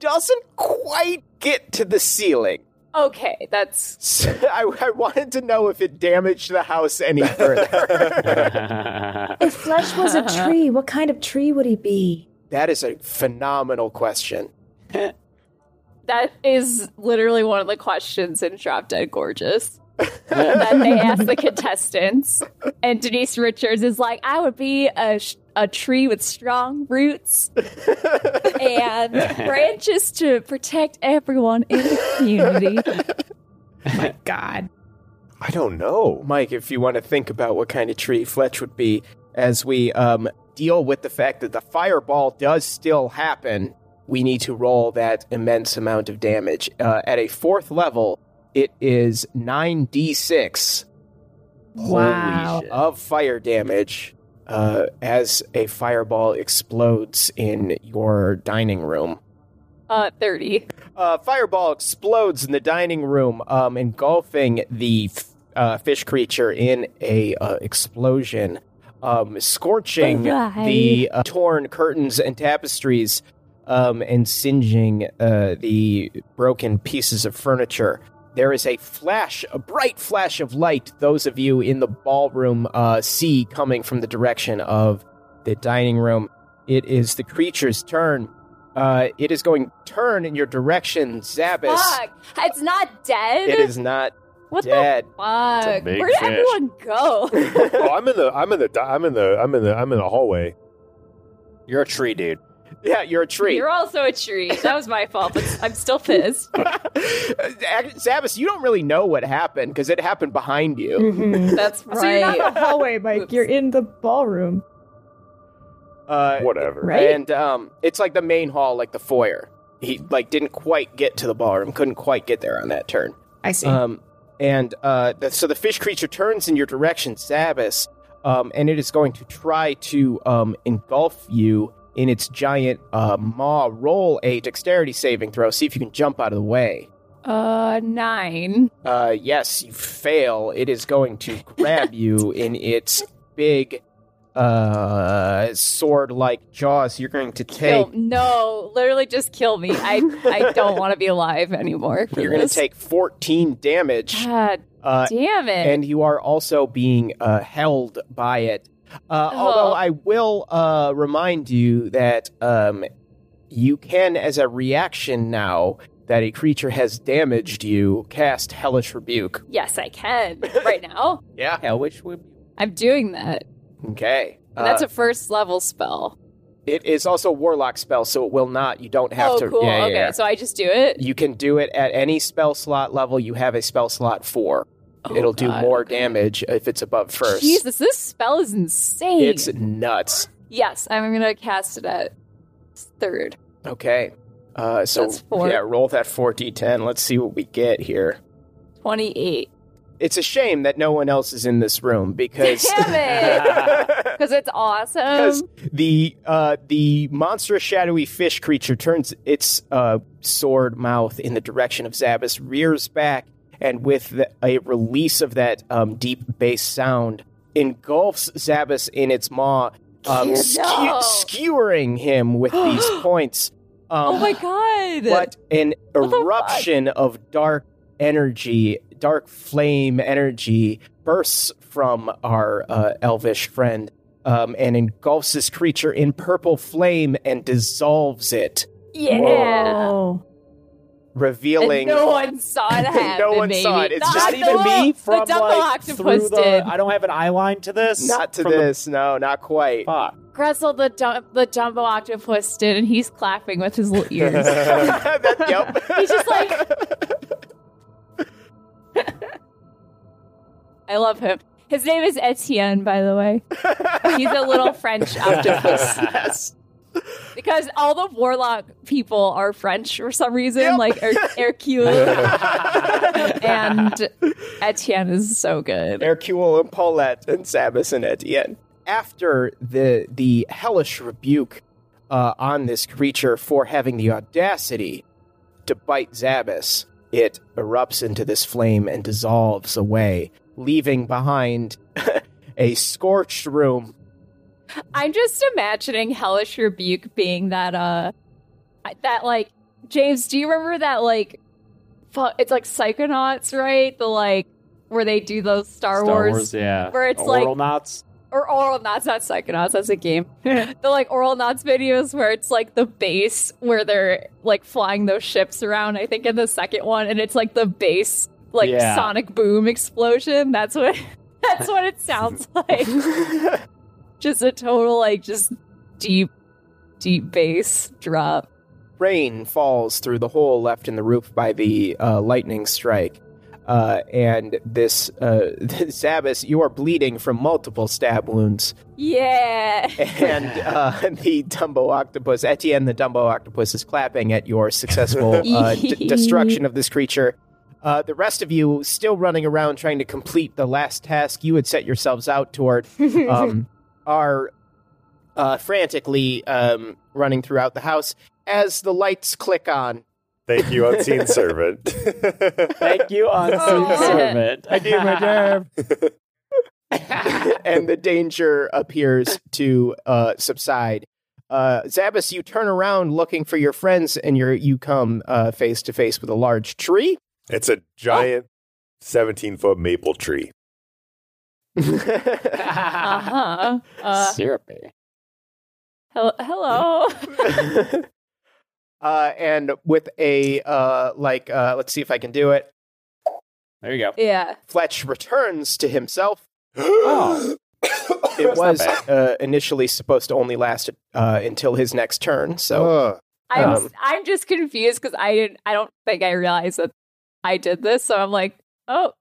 [SPEAKER 1] doesn't quite get to the ceiling.
[SPEAKER 3] Okay, that's
[SPEAKER 1] So I, I wanted to know if it damaged the house any further.
[SPEAKER 5] If Fletch was a tree, what kind of tree would he be?
[SPEAKER 1] That is a phenomenal question.
[SPEAKER 3] that is literally one of the questions in Drop Dead Gorgeous. that they ask the contestants, and Denise Richards is like, "I would be a sh- a tree with strong roots and branches to protect everyone in the community."
[SPEAKER 5] My God.
[SPEAKER 4] I don't know.
[SPEAKER 1] Mike, if you want to think about what kind of tree Fletch would be, as we um, deal with the fact that the fireball does still happen, we need to roll that immense amount of damage. Uh, at a fourth level, it is 9d6
[SPEAKER 5] Wow.
[SPEAKER 1] of fire damage uh, as a fireball explodes in your dining room.
[SPEAKER 3] Uh, thirty.
[SPEAKER 1] Uh, fireball explodes in the dining room, um, engulfing the f- uh, fish creature in a uh, explosion, um, scorching
[SPEAKER 3] Bye-bye.
[SPEAKER 1] the uh, torn curtains and tapestries, um, and singeing uh, the broken pieces of furniture. There is a flash, a bright flash of light. Those of you in the ballroom uh, see coming from the direction of the dining room. It is the creature's turn. Uh, it is going turn in your direction, Zabas.
[SPEAKER 3] Fuck. It's not dead.
[SPEAKER 1] It is not
[SPEAKER 3] What
[SPEAKER 1] dead.
[SPEAKER 3] the fuck? Where did
[SPEAKER 2] fish.
[SPEAKER 3] everyone go?
[SPEAKER 4] oh, I'm in the I'm in the I'm in the I'm in the I'm in the hallway.
[SPEAKER 2] You're a tree dude.
[SPEAKER 1] Yeah, you're a tree.
[SPEAKER 3] You're also a tree. That was my fault, but I'm still pissed.
[SPEAKER 1] Zabas, you don't really know what happened because it happened behind you.
[SPEAKER 3] That's right.
[SPEAKER 5] So you're not in the hallway, Mike.
[SPEAKER 3] Oops.
[SPEAKER 5] You're in the ballroom.
[SPEAKER 1] Uh,
[SPEAKER 4] Whatever.
[SPEAKER 5] Right?
[SPEAKER 1] And um, it's like the main hall, like the foyer. He like didn't quite get to the ballroom, couldn't quite get there on that turn.
[SPEAKER 5] I see.
[SPEAKER 1] Um, and uh, the, so the fish creature turns in your direction, Zabas, um, and it is going to try to um, engulf you in its giant uh, maw. Roll a dexterity saving throw. See if you can jump out of the way.
[SPEAKER 3] Uh, nine.
[SPEAKER 1] Uh, yes, you fail. It is going to grab you in its big uh, sword-like jaws. You're going to take.
[SPEAKER 3] Kill. No, literally just kill me. I I don't want to be alive anymore. For
[SPEAKER 1] You're going to take 14 damage.
[SPEAKER 3] God
[SPEAKER 1] Uh,
[SPEAKER 3] damn it.
[SPEAKER 1] and you are also being uh, held by it. Uh, Although
[SPEAKER 3] Oh.
[SPEAKER 1] I will uh, remind you that um, you can, as a reaction now that a creature has damaged you, cast Hellish Rebuke.
[SPEAKER 3] yes, I can right now.
[SPEAKER 1] Yeah.
[SPEAKER 2] Yeah, which would
[SPEAKER 3] I'm doing that.
[SPEAKER 1] Okay.
[SPEAKER 3] And that's
[SPEAKER 1] Uh,
[SPEAKER 3] a first level spell.
[SPEAKER 1] it is also a warlock spell, so it will not. You don't have
[SPEAKER 3] oh,
[SPEAKER 1] to.
[SPEAKER 3] cool.
[SPEAKER 1] yeah, yeah,
[SPEAKER 3] okay,
[SPEAKER 1] yeah.
[SPEAKER 3] so I just do it.
[SPEAKER 1] You can do it at any spell slot level you have a spell slot for.
[SPEAKER 3] Oh,
[SPEAKER 1] It'll do more
[SPEAKER 3] okay.
[SPEAKER 1] damage if it's above first.
[SPEAKER 3] Jesus, this spell is insane.
[SPEAKER 1] It's nuts.
[SPEAKER 3] yes, I'm gonna cast it at third.
[SPEAKER 1] Okay. Uh, so yeah, roll that four d10. Let's see what we get here.
[SPEAKER 3] Twenty-eight.
[SPEAKER 1] It's a shame that no one else is in this room because
[SPEAKER 3] Damn it! Because it's awesome.
[SPEAKER 1] because the uh, the monstrous shadowy fish creature turns its uh, sword mouth in the direction of Zabas, rears back, and with the, a release of that um, deep bass sound, engulfs Zabas in its maw, um, skew- skewering him with these points. Um,
[SPEAKER 3] oh my god!
[SPEAKER 1] but an
[SPEAKER 3] fuck?
[SPEAKER 1] eruption of dark energy, dark flame energy bursts from our uh, elvish friend um, and engulfs this creature in purple flame and dissolves it,
[SPEAKER 3] yeah.
[SPEAKER 5] Whoa.
[SPEAKER 1] revealing.
[SPEAKER 3] And no one saw it happen.
[SPEAKER 1] No one
[SPEAKER 3] baby.
[SPEAKER 1] saw it. It's
[SPEAKER 3] Not
[SPEAKER 1] just even
[SPEAKER 3] little-
[SPEAKER 2] me from
[SPEAKER 3] the Dumbo
[SPEAKER 2] like
[SPEAKER 3] octopus
[SPEAKER 2] through the.
[SPEAKER 3] did.
[SPEAKER 2] I don't have an eye line to this.
[SPEAKER 1] not to
[SPEAKER 2] From the-
[SPEAKER 1] this, no, not quite.
[SPEAKER 2] Fuck.
[SPEAKER 3] Gressel, the dum- the Dumbo octopus did, and he's clapping with his little ears.
[SPEAKER 1] That- yep.
[SPEAKER 3] He's just like- I love him. His name is Etienne, by the way. He's a little French octopus.
[SPEAKER 1] yes.
[SPEAKER 3] Because all the warlock people are French for some reason,
[SPEAKER 1] Yep.
[SPEAKER 3] like Her- Hercule. and Etienne is so good.
[SPEAKER 1] Hercule and Paulette and Sabas and Etienne. After the the hellish rebuke uh, on this creature for having the audacity to bite Zabas, it erupts into this flame and dissolves away, leaving behind a scorched room.
[SPEAKER 3] I'm just imagining Hellish Rebuke being that, uh, that like, James, do you remember that, like, fu- it's like Psychonauts, right? The, like, where they do those Star,
[SPEAKER 2] Star
[SPEAKER 3] Wars,
[SPEAKER 2] Wars, yeah.
[SPEAKER 3] where it's
[SPEAKER 2] Oral
[SPEAKER 3] like-
[SPEAKER 2] knots.
[SPEAKER 3] Or Oral Knots, not Psychonauts, that's a game. the, like, Oral Knots videos where it's, like, the base where they're, like, flying those ships around, I think in the second one, and it's, like, the base, like,
[SPEAKER 2] Yeah.
[SPEAKER 3] sonic boom explosion. That's what, that's what it sounds like. just a total like just deep deep bass drop
[SPEAKER 1] Rain falls through the hole left in the roof by the uh, lightning strike. Uh, and this uh, Zabas, you are bleeding from multiple stab wounds.
[SPEAKER 3] yeah
[SPEAKER 1] and uh, the Dumbo octopus, Etienne the Dumbo octopus, is clapping at your successful uh, d- destruction of this creature. Uh, the rest of you still running around trying to complete the last task you had set yourselves out toward um, are uh, frantically um, running throughout the house as the lights click on.
[SPEAKER 4] Thank you, unseen servant.
[SPEAKER 2] Thank you, unseen
[SPEAKER 3] Oh.
[SPEAKER 2] servant. I do my job.
[SPEAKER 1] and the danger appears to uh, subside. Uh, Zabas, you turn around looking for your friends, and you you come uh, face to face with a large tree.
[SPEAKER 4] It's a giant 17 foot maple tree.
[SPEAKER 3] Uh-huh. Uh
[SPEAKER 2] Syrupy.
[SPEAKER 3] hel- hello.
[SPEAKER 1] Uh, and with a uh, like, uh, let's see if I can do it.
[SPEAKER 2] There you go.
[SPEAKER 3] yeah.
[SPEAKER 1] Fletch returns to himself.
[SPEAKER 2] Oh.
[SPEAKER 1] It was uh, initially supposed to only last uh, until his next turn. So
[SPEAKER 4] Uh,
[SPEAKER 3] I'm
[SPEAKER 1] Um,
[SPEAKER 3] I'm just confused because I didn't I don't think I realized that I did this, so I'm like, oh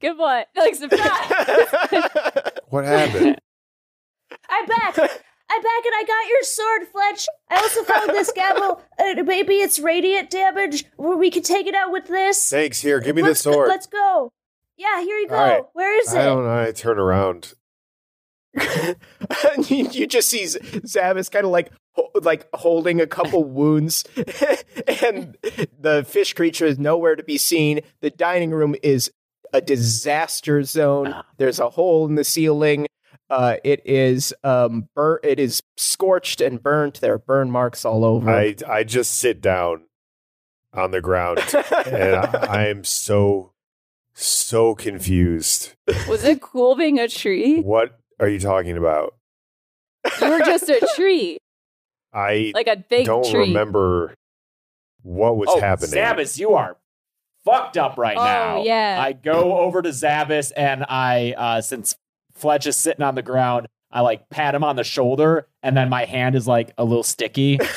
[SPEAKER 3] good one. Like surprise.
[SPEAKER 4] what happened?
[SPEAKER 7] I'm back. I'm back and I got your sword, Fletch. I also found this gavel. Uh, maybe it's radiant damage where we can take it out with this.
[SPEAKER 4] Thanks. Here, give me the
[SPEAKER 7] let's go-
[SPEAKER 4] sword.
[SPEAKER 7] let's go. Yeah, here you go.
[SPEAKER 4] All right.
[SPEAKER 7] Where is it?
[SPEAKER 4] I don't know. I turn around.
[SPEAKER 1] you, you just see Z- Zabas kind of like ho- like holding a couple wounds, and the fish creature is nowhere to be seen. The dining room is a disaster zone. There's a hole in the ceiling. Uh, it is um, bur- It is scorched and burnt. There are burn marks all over.
[SPEAKER 4] I I just sit down on the ground and I, I am so so confused.
[SPEAKER 3] Was it cool being a tree?
[SPEAKER 4] What are you talking about?
[SPEAKER 3] You were just a tree,
[SPEAKER 4] I
[SPEAKER 3] like a big
[SPEAKER 4] don't
[SPEAKER 3] tree.
[SPEAKER 4] remember what was
[SPEAKER 2] oh,
[SPEAKER 4] happening.
[SPEAKER 2] Zabas, you are fucked up right
[SPEAKER 3] Oh,
[SPEAKER 2] now.
[SPEAKER 3] yeah.
[SPEAKER 2] I go over to Zabas and I, uh, since Fletch is sitting on the ground, I like pat him on the shoulder and then my hand is like a little sticky.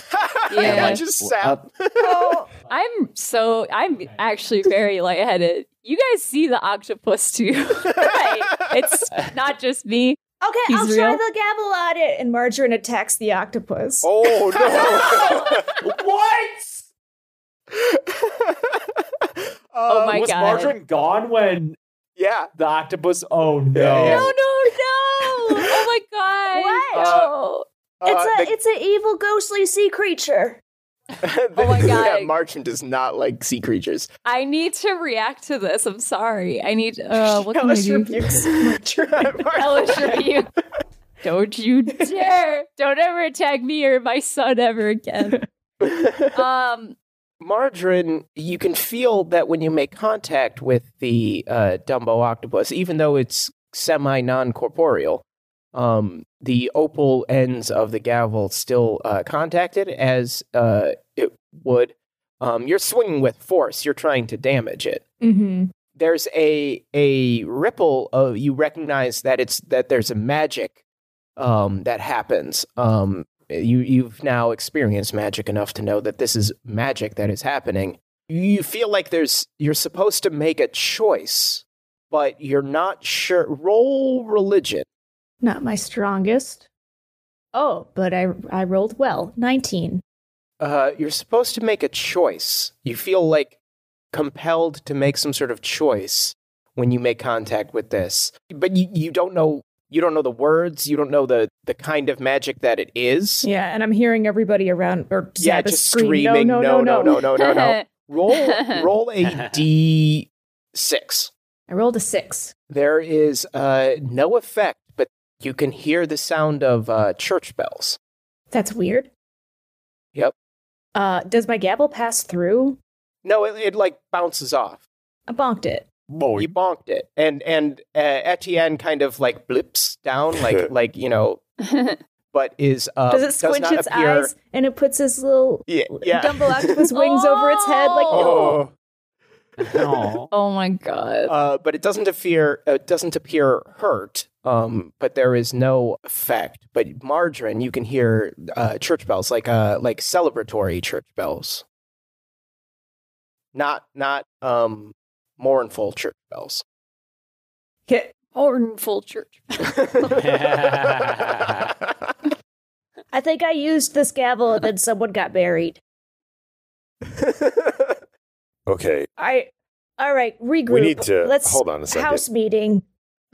[SPEAKER 3] Yeah.
[SPEAKER 1] I just sat.
[SPEAKER 7] Oh,
[SPEAKER 3] I'm so I'm actually very lightheaded. You guys see the octopus too, right? It's not just me.
[SPEAKER 7] okay,
[SPEAKER 3] He's
[SPEAKER 7] I'll try the gavel on it. And Margarine attacks the octopus.
[SPEAKER 4] oh no!
[SPEAKER 2] what?
[SPEAKER 3] Oh
[SPEAKER 1] Um,
[SPEAKER 3] my
[SPEAKER 2] was
[SPEAKER 3] God.
[SPEAKER 2] Margarine gone when
[SPEAKER 1] Yeah.
[SPEAKER 2] the octopus? Oh no!
[SPEAKER 1] Yeah, yeah.
[SPEAKER 3] No, no, no! Oh my god!
[SPEAKER 7] What?
[SPEAKER 3] No.
[SPEAKER 7] It's
[SPEAKER 1] Uh,
[SPEAKER 7] a
[SPEAKER 1] the-
[SPEAKER 7] it's an evil ghostly sea creature.
[SPEAKER 1] the-
[SPEAKER 3] Oh my God.
[SPEAKER 1] Yeah, Marchand does not like sea creatures.
[SPEAKER 3] I need to react to this. I'm sorry. I need. Uh, what can I
[SPEAKER 1] Hellish
[SPEAKER 3] do?
[SPEAKER 1] rebukes.
[SPEAKER 3] Hellish rebuke. Don't you dare! Don't ever attack me or my son ever again. Um.
[SPEAKER 1] Margarine, you can feel that when you make contact with the uh, Dumbo octopus, even though it's semi non corporeal, um, the opal ends of the gavel still uh, contacted as uh, it would. Um, you're swinging with force. You're trying to damage it.
[SPEAKER 5] Mm-hmm.
[SPEAKER 1] There's a a ripple of you recognize that it's that there's a magic um, that happens. Um, you you've now experienced magic enough to know that this is magic that is happening. You feel like there's you're supposed to make a choice, but you're not sure. Roll religion.
[SPEAKER 5] Not my strongest. Oh, but I I rolled well. Nineteen.
[SPEAKER 1] Uh, you're supposed to make a choice. You feel like compelled to make some sort of choice when you make contact with this, but you, you don't know you don't know the words. You don't know the the kind of magic that it is.
[SPEAKER 5] Yeah, and I'm hearing everybody around or
[SPEAKER 1] Yeah,
[SPEAKER 5] Zabas
[SPEAKER 1] just
[SPEAKER 5] scream,
[SPEAKER 1] screaming.
[SPEAKER 5] No, no, no,
[SPEAKER 1] no, no, no, no. Roll roll a d six.
[SPEAKER 5] I rolled a six.
[SPEAKER 1] There is uh, no effect, but you can hear the sound of uh, church bells.
[SPEAKER 5] That's weird.
[SPEAKER 1] Yep.
[SPEAKER 5] Uh, does my gavel pass through?
[SPEAKER 1] No, it, it like bounces off.
[SPEAKER 5] I bonked it.
[SPEAKER 2] Boy.
[SPEAKER 1] You bonked it, and and uh, Etienne kind of like blips down, like like you know, but is uh,
[SPEAKER 5] Does it squinch
[SPEAKER 1] not
[SPEAKER 5] its
[SPEAKER 1] appear,
[SPEAKER 5] eyes and it puts its little
[SPEAKER 1] Yeah, yeah.
[SPEAKER 5] Dumbo octopus wings over its head? Like,
[SPEAKER 1] Oh.
[SPEAKER 2] Oh.
[SPEAKER 3] Oh my god.
[SPEAKER 1] Uh, but it doesn't appear it doesn't appear hurt. Um, but there is no effect. But margarine, you can hear uh, church bells, like uh, like celebratory church bells, not not um mournful church bells.
[SPEAKER 5] okay.
[SPEAKER 3] Mournful church.
[SPEAKER 7] I think I used this gavel and then someone got buried.
[SPEAKER 4] Okay,
[SPEAKER 7] I all right, regroup.
[SPEAKER 4] we need to
[SPEAKER 7] Let's
[SPEAKER 4] hold on a second.
[SPEAKER 7] house meeting.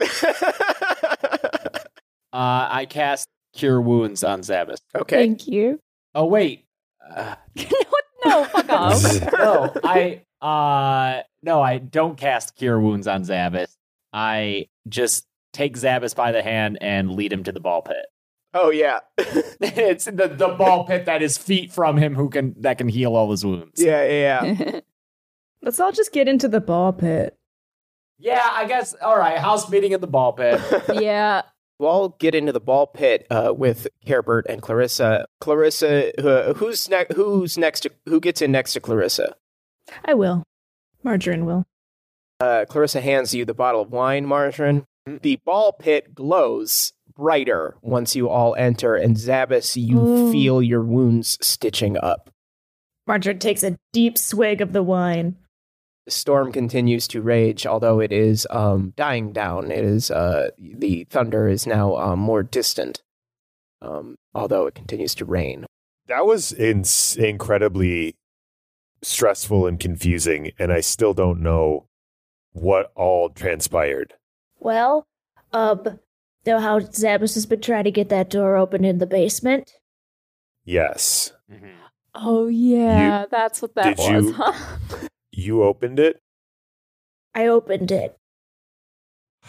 [SPEAKER 2] Uh, I cast Cure Wounds on Zabas.
[SPEAKER 1] okay.
[SPEAKER 3] Thank you.
[SPEAKER 2] Oh wait. Uh,
[SPEAKER 3] what No, fuck off.
[SPEAKER 2] no, I uh no, I don't cast cure wounds on Zabas. I just take Zabas by the hand and lead him to the ball pit.
[SPEAKER 1] Oh yeah,
[SPEAKER 2] it's the, the ball pit that is feet from him who can that can heal all his wounds.
[SPEAKER 1] yeah, yeah. yeah.
[SPEAKER 5] Let's all just get into the ball pit.
[SPEAKER 2] Yeah, I guess all right, house meeting in the ball pit.
[SPEAKER 3] yeah.
[SPEAKER 1] We'll all get into the ball pit uh, with Carebert and Clarissa. Clarissa, uh, who's next? Who's next? To, who gets in next to Clarissa?
[SPEAKER 5] I will. Margarine will.
[SPEAKER 1] Uh, Clarissa hands you the bottle of wine, Margarine. The ball pit glows brighter once you all enter, and Zabas, you
[SPEAKER 5] Ooh.
[SPEAKER 1] feel your wounds stitching up.
[SPEAKER 5] Margarine takes a deep swig of the wine.
[SPEAKER 1] The storm continues to rage, although it is um, dying down. It is uh, the thunder is now um, more distant, um, although it continues to rain.
[SPEAKER 4] That was in- incredibly stressful and confusing, and I still don't know what all transpired.
[SPEAKER 7] Well, um, know how Zabas has been trying to get that door open in the basement?
[SPEAKER 4] Yes.
[SPEAKER 3] Oh yeah, that's what that was.
[SPEAKER 4] you-
[SPEAKER 3] Huh?
[SPEAKER 4] You opened it?
[SPEAKER 7] I opened it.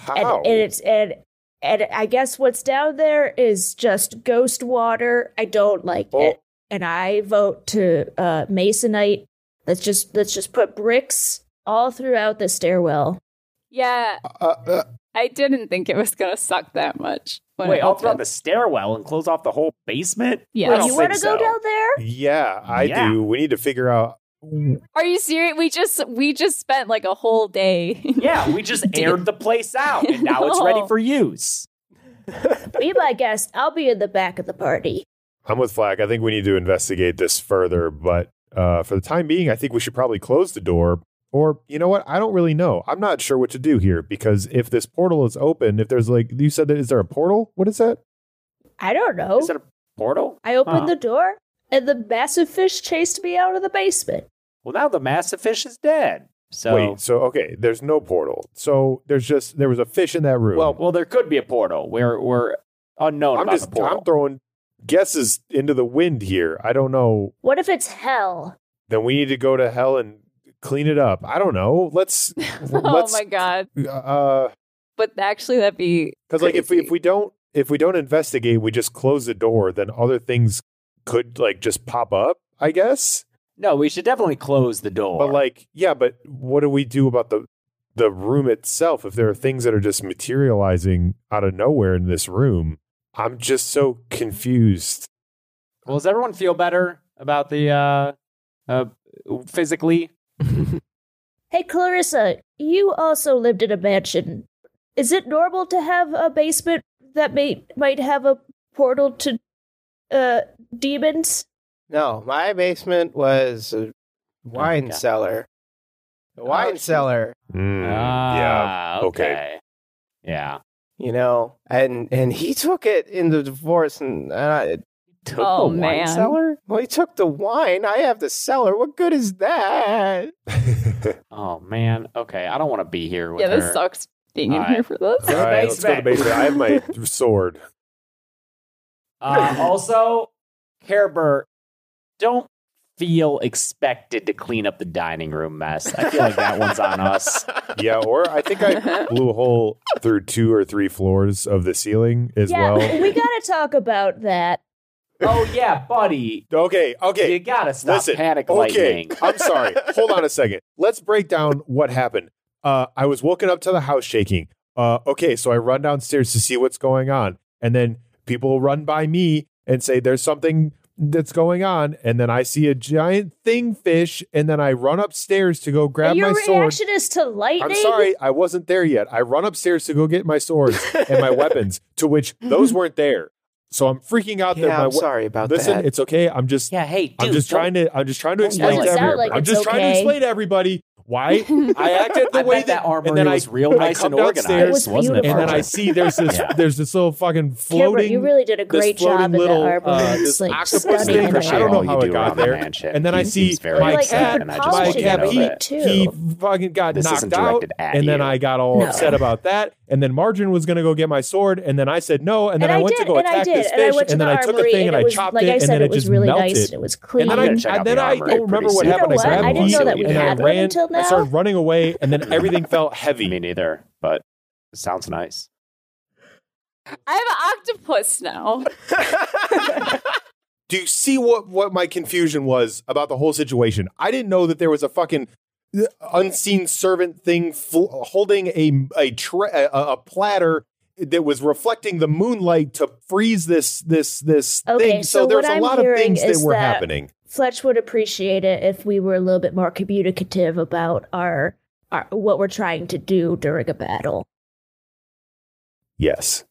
[SPEAKER 7] And,
[SPEAKER 4] How?
[SPEAKER 7] and it's and and I guess what's down there is just ghost water. I don't like
[SPEAKER 4] Oh.
[SPEAKER 7] it. And I vote to uh Masonite. Let's just let's just put bricks all throughout the stairwell.
[SPEAKER 3] Yeah,
[SPEAKER 4] Uh, uh,
[SPEAKER 3] I didn't think it was gonna suck that much. when
[SPEAKER 2] Wait,
[SPEAKER 3] it
[SPEAKER 2] all throughout
[SPEAKER 3] opened.
[SPEAKER 2] the stairwell and close off the whole basement?
[SPEAKER 3] Yeah.
[SPEAKER 2] I
[SPEAKER 7] Wait, you want to
[SPEAKER 2] think
[SPEAKER 7] go
[SPEAKER 2] so.
[SPEAKER 7] down there?
[SPEAKER 4] yeah, I
[SPEAKER 2] Yeah.
[SPEAKER 4] do. We need to figure out.
[SPEAKER 3] Are you serious? We just we just spent like a whole day.
[SPEAKER 2] Yeah, we just aired the place out and now it's ready for use.
[SPEAKER 7] Be my guest. I'll be in the back of the party.
[SPEAKER 4] I'm with Flack. I think we need to investigate this further, but uh, for the time being, I think we should probably close the door. Or, you know what? I don't really know. I'm not sure what to do here because if this portal is open, if there's like, you said that, is there a portal? What is that?
[SPEAKER 7] I don't know.
[SPEAKER 2] Is it a portal?
[SPEAKER 7] I opened
[SPEAKER 2] Huh.
[SPEAKER 7] the door, and the massive fish chased me out of the basement.
[SPEAKER 2] Well, now the massive fish is dead. So,
[SPEAKER 4] Wait, so, okay, there's no portal. So there's just, there was a fish in that room.
[SPEAKER 2] well, well, there could be a portal. We're we're unknown
[SPEAKER 4] I'm
[SPEAKER 2] about
[SPEAKER 4] just,
[SPEAKER 2] the.
[SPEAKER 4] I'm throwing guesses into the wind here. I don't know.
[SPEAKER 7] What if it's hell?
[SPEAKER 4] Then we need to go to hell and clean it up. I don't know. Let's,
[SPEAKER 3] oh
[SPEAKER 4] let's,
[SPEAKER 3] my god!
[SPEAKER 4] uh,
[SPEAKER 3] But actually, that'd be
[SPEAKER 4] Because like if we if we don't if we don't investigate, we just close the door, then other things could like just pop up, I guess.
[SPEAKER 2] no, we should definitely close the door.
[SPEAKER 4] But like, yeah, but what do we do about the the room itself? If there are things that are just materializing out of nowhere in this room, I'm just so confused.
[SPEAKER 2] well, does everyone feel better about the uh, uh, physically?
[SPEAKER 7] Hey, Clarissa, you also lived in a mansion. Is it normal to have a basement that may might have a portal to uh demons?
[SPEAKER 1] No, my basement was a wine
[SPEAKER 2] Okay.
[SPEAKER 1] cellar. A wine
[SPEAKER 2] Oh,
[SPEAKER 1] cellar,
[SPEAKER 4] Mm, yeah.
[SPEAKER 2] Ah,
[SPEAKER 4] okay.
[SPEAKER 2] Yeah.
[SPEAKER 1] you know, and and he took it in the divorce, and uh,
[SPEAKER 2] Took
[SPEAKER 3] Oh,
[SPEAKER 2] the wine
[SPEAKER 3] man.
[SPEAKER 2] cellar?
[SPEAKER 1] well, he took the wine. I have the cellar. What good is that?
[SPEAKER 2] Oh man. Okay, I don't want to be here with
[SPEAKER 3] yeah.
[SPEAKER 2] her.
[SPEAKER 3] This sucks being in
[SPEAKER 2] All right.
[SPEAKER 3] here for this.
[SPEAKER 4] All right, let's go to the basement. I have my sword.
[SPEAKER 2] Uh, also, Carebert, don't feel expected to clean up the dining room mess. I feel like that one's on us.
[SPEAKER 4] Yeah, or I think I blew a hole through two or three floors of the ceiling as
[SPEAKER 7] yeah,
[SPEAKER 4] well.
[SPEAKER 7] we gotta talk about that.
[SPEAKER 2] Oh yeah, buddy.
[SPEAKER 4] Okay, okay.
[SPEAKER 2] You gotta stop
[SPEAKER 4] Listen,
[SPEAKER 2] panic
[SPEAKER 4] okay,
[SPEAKER 2] lightning.
[SPEAKER 4] I'm sorry. Hold on a second. Let's break down what happened. Uh, I was woken up to the house shaking. Uh, okay, so I run downstairs to see what's going on, and then people run by me and say there's something that's going on, and then I see a giant thing fish, and then I run upstairs to go grab
[SPEAKER 7] Your
[SPEAKER 4] my sword.
[SPEAKER 7] reaction is to lightning.
[SPEAKER 4] I'm sorry, I wasn't there yet. I run upstairs to go get my swords and my weapons, to which those weren't there. So I'm freaking out that
[SPEAKER 1] Yeah,
[SPEAKER 4] my
[SPEAKER 1] I'm
[SPEAKER 4] we-
[SPEAKER 1] sorry about
[SPEAKER 4] Listen,
[SPEAKER 1] that.
[SPEAKER 4] it's okay. I'm just
[SPEAKER 2] yeah, hey, dude.
[SPEAKER 4] I'm just trying to I'm just trying to explain
[SPEAKER 2] yell
[SPEAKER 4] to
[SPEAKER 2] at me.
[SPEAKER 7] Sound
[SPEAKER 4] everybody.
[SPEAKER 7] like
[SPEAKER 4] I'm
[SPEAKER 7] it's
[SPEAKER 4] just trying to explain to everybody why I acted the
[SPEAKER 2] I
[SPEAKER 4] way
[SPEAKER 2] bet that armory
[SPEAKER 4] and then
[SPEAKER 2] was
[SPEAKER 4] I,
[SPEAKER 2] real
[SPEAKER 4] I
[SPEAKER 2] nice and organized,
[SPEAKER 7] It was
[SPEAKER 2] wasn't it?
[SPEAKER 4] and then I see there's this
[SPEAKER 2] Yeah.
[SPEAKER 4] there's this little fucking
[SPEAKER 7] Cameron,
[SPEAKER 4] floating
[SPEAKER 7] you really did a great
[SPEAKER 4] floating
[SPEAKER 7] job in
[SPEAKER 4] little,
[SPEAKER 7] that armor.
[SPEAKER 4] uh,
[SPEAKER 7] it's
[SPEAKER 4] this
[SPEAKER 7] like
[SPEAKER 4] octopus
[SPEAKER 7] stunning.
[SPEAKER 4] thing. I don't know how it got
[SPEAKER 2] around the
[SPEAKER 4] there.
[SPEAKER 2] mansion.
[SPEAKER 4] And then I see
[SPEAKER 2] seems very
[SPEAKER 4] my
[SPEAKER 7] like,
[SPEAKER 4] cat,
[SPEAKER 2] and I just
[SPEAKER 7] polishing
[SPEAKER 2] want
[SPEAKER 4] my cat, he, he fucking got knocked out, and then. I got all upset about that. And then Margarine was going to go get my sword, and then I said no, and then
[SPEAKER 7] And
[SPEAKER 4] I,
[SPEAKER 7] I
[SPEAKER 4] went
[SPEAKER 7] did,
[SPEAKER 4] to go attack
[SPEAKER 7] did,
[SPEAKER 4] this
[SPEAKER 7] and
[SPEAKER 4] fish,
[SPEAKER 7] went to
[SPEAKER 4] and then
[SPEAKER 7] the
[SPEAKER 4] I took a thing and,
[SPEAKER 7] and
[SPEAKER 4] I
[SPEAKER 7] was,
[SPEAKER 4] chopped
[SPEAKER 7] like
[SPEAKER 4] it,
[SPEAKER 7] I
[SPEAKER 4] and then
[SPEAKER 7] it
[SPEAKER 4] it
[SPEAKER 7] was
[SPEAKER 4] just
[SPEAKER 7] really
[SPEAKER 4] melted.
[SPEAKER 7] nice and it was clean.
[SPEAKER 4] And then
[SPEAKER 2] I'm
[SPEAKER 4] I,
[SPEAKER 2] gonna
[SPEAKER 4] I then
[SPEAKER 2] the
[SPEAKER 4] I don't remember what
[SPEAKER 2] pretty
[SPEAKER 7] soon.
[SPEAKER 4] happened. I
[SPEAKER 7] You know
[SPEAKER 4] grabbed
[SPEAKER 7] what? I didn't know that we
[SPEAKER 4] and I
[SPEAKER 7] had one
[SPEAKER 4] ran.
[SPEAKER 7] until
[SPEAKER 4] I started running away, and then everything felt heavy.
[SPEAKER 2] Me neither, but it sounds nice.
[SPEAKER 3] I have an octopus now.
[SPEAKER 4] Do you see what what my confusion was about the whole situation? I didn't know that there was a fucking unseen servant thing fl- holding a a, tra- a a platter that was reflecting the moonlight to freeze this this this
[SPEAKER 7] Okay,
[SPEAKER 4] thing. So,
[SPEAKER 7] so
[SPEAKER 4] there's a
[SPEAKER 7] I'm
[SPEAKER 4] lot of things that were
[SPEAKER 7] that-
[SPEAKER 4] happening.
[SPEAKER 7] Fletch would appreciate it if we were a little bit more communicative about our, our what we're trying to do during a battle.
[SPEAKER 4] Yes,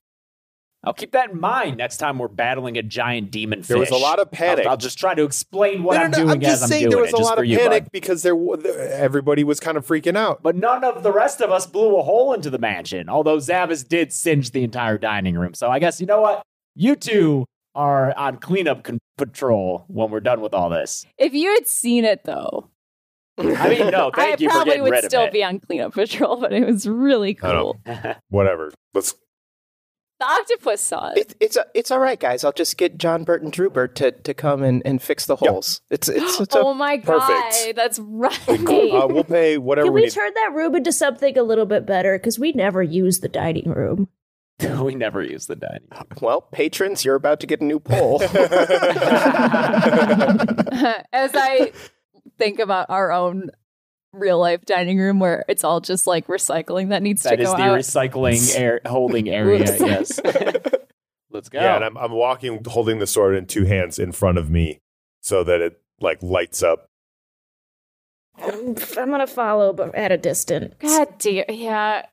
[SPEAKER 2] I'll keep that in mind next time we're battling a giant demon fish.
[SPEAKER 4] there was a lot of panic.
[SPEAKER 2] I'll, I'll just try to explain what
[SPEAKER 4] No, no,
[SPEAKER 2] I'm
[SPEAKER 4] no,
[SPEAKER 2] doing
[SPEAKER 4] I'm just
[SPEAKER 2] as I'm
[SPEAKER 4] saying
[SPEAKER 2] doing
[SPEAKER 4] there was
[SPEAKER 2] it,
[SPEAKER 4] a lot of
[SPEAKER 2] you,
[SPEAKER 4] panic
[SPEAKER 2] bud.
[SPEAKER 4] because there wa- everybody was kind of freaking out.
[SPEAKER 2] But none of the rest of us blew a hole into the mansion, although Zabas did singe the entire dining room. So I guess, you know what? You two are on cleanup con- patrol when we're done with all this.
[SPEAKER 3] If you had seen it though,
[SPEAKER 2] I mean, no,
[SPEAKER 3] I
[SPEAKER 2] thank you for
[SPEAKER 3] probably
[SPEAKER 2] getting
[SPEAKER 3] would
[SPEAKER 2] rid
[SPEAKER 3] still
[SPEAKER 2] of it.
[SPEAKER 3] be on cleanup patrol, but it was really
[SPEAKER 4] I don't
[SPEAKER 3] cool.
[SPEAKER 4] Whatever. Let's.
[SPEAKER 3] The octopus saw it.
[SPEAKER 1] It, it's a, it's all right, guys. I'll just get John Burton Drubert to, to come and, and fix the
[SPEAKER 4] Yep.
[SPEAKER 1] holes. It's it's, it's a,
[SPEAKER 3] oh my god,
[SPEAKER 4] perfect.
[SPEAKER 3] that's right.
[SPEAKER 4] Uh, we'll pay whatever
[SPEAKER 7] Can
[SPEAKER 4] we
[SPEAKER 7] we
[SPEAKER 4] need.
[SPEAKER 7] turn that room into something a little bit better? Because we never use the dining room.
[SPEAKER 2] we never use the dining room.
[SPEAKER 1] well, patrons, you're about to get a new pole.
[SPEAKER 3] As I think about our own real life dining room where it's all just like recycling that needs to
[SPEAKER 2] That
[SPEAKER 3] go
[SPEAKER 2] is the recycling air holding area, yes. Let's go.
[SPEAKER 4] Yeah, and I'm I'm walking, holding the sword in two hands in front of me, so that it like lights up.
[SPEAKER 7] I'm gonna follow, but at a distance.
[SPEAKER 3] God damn, yeah.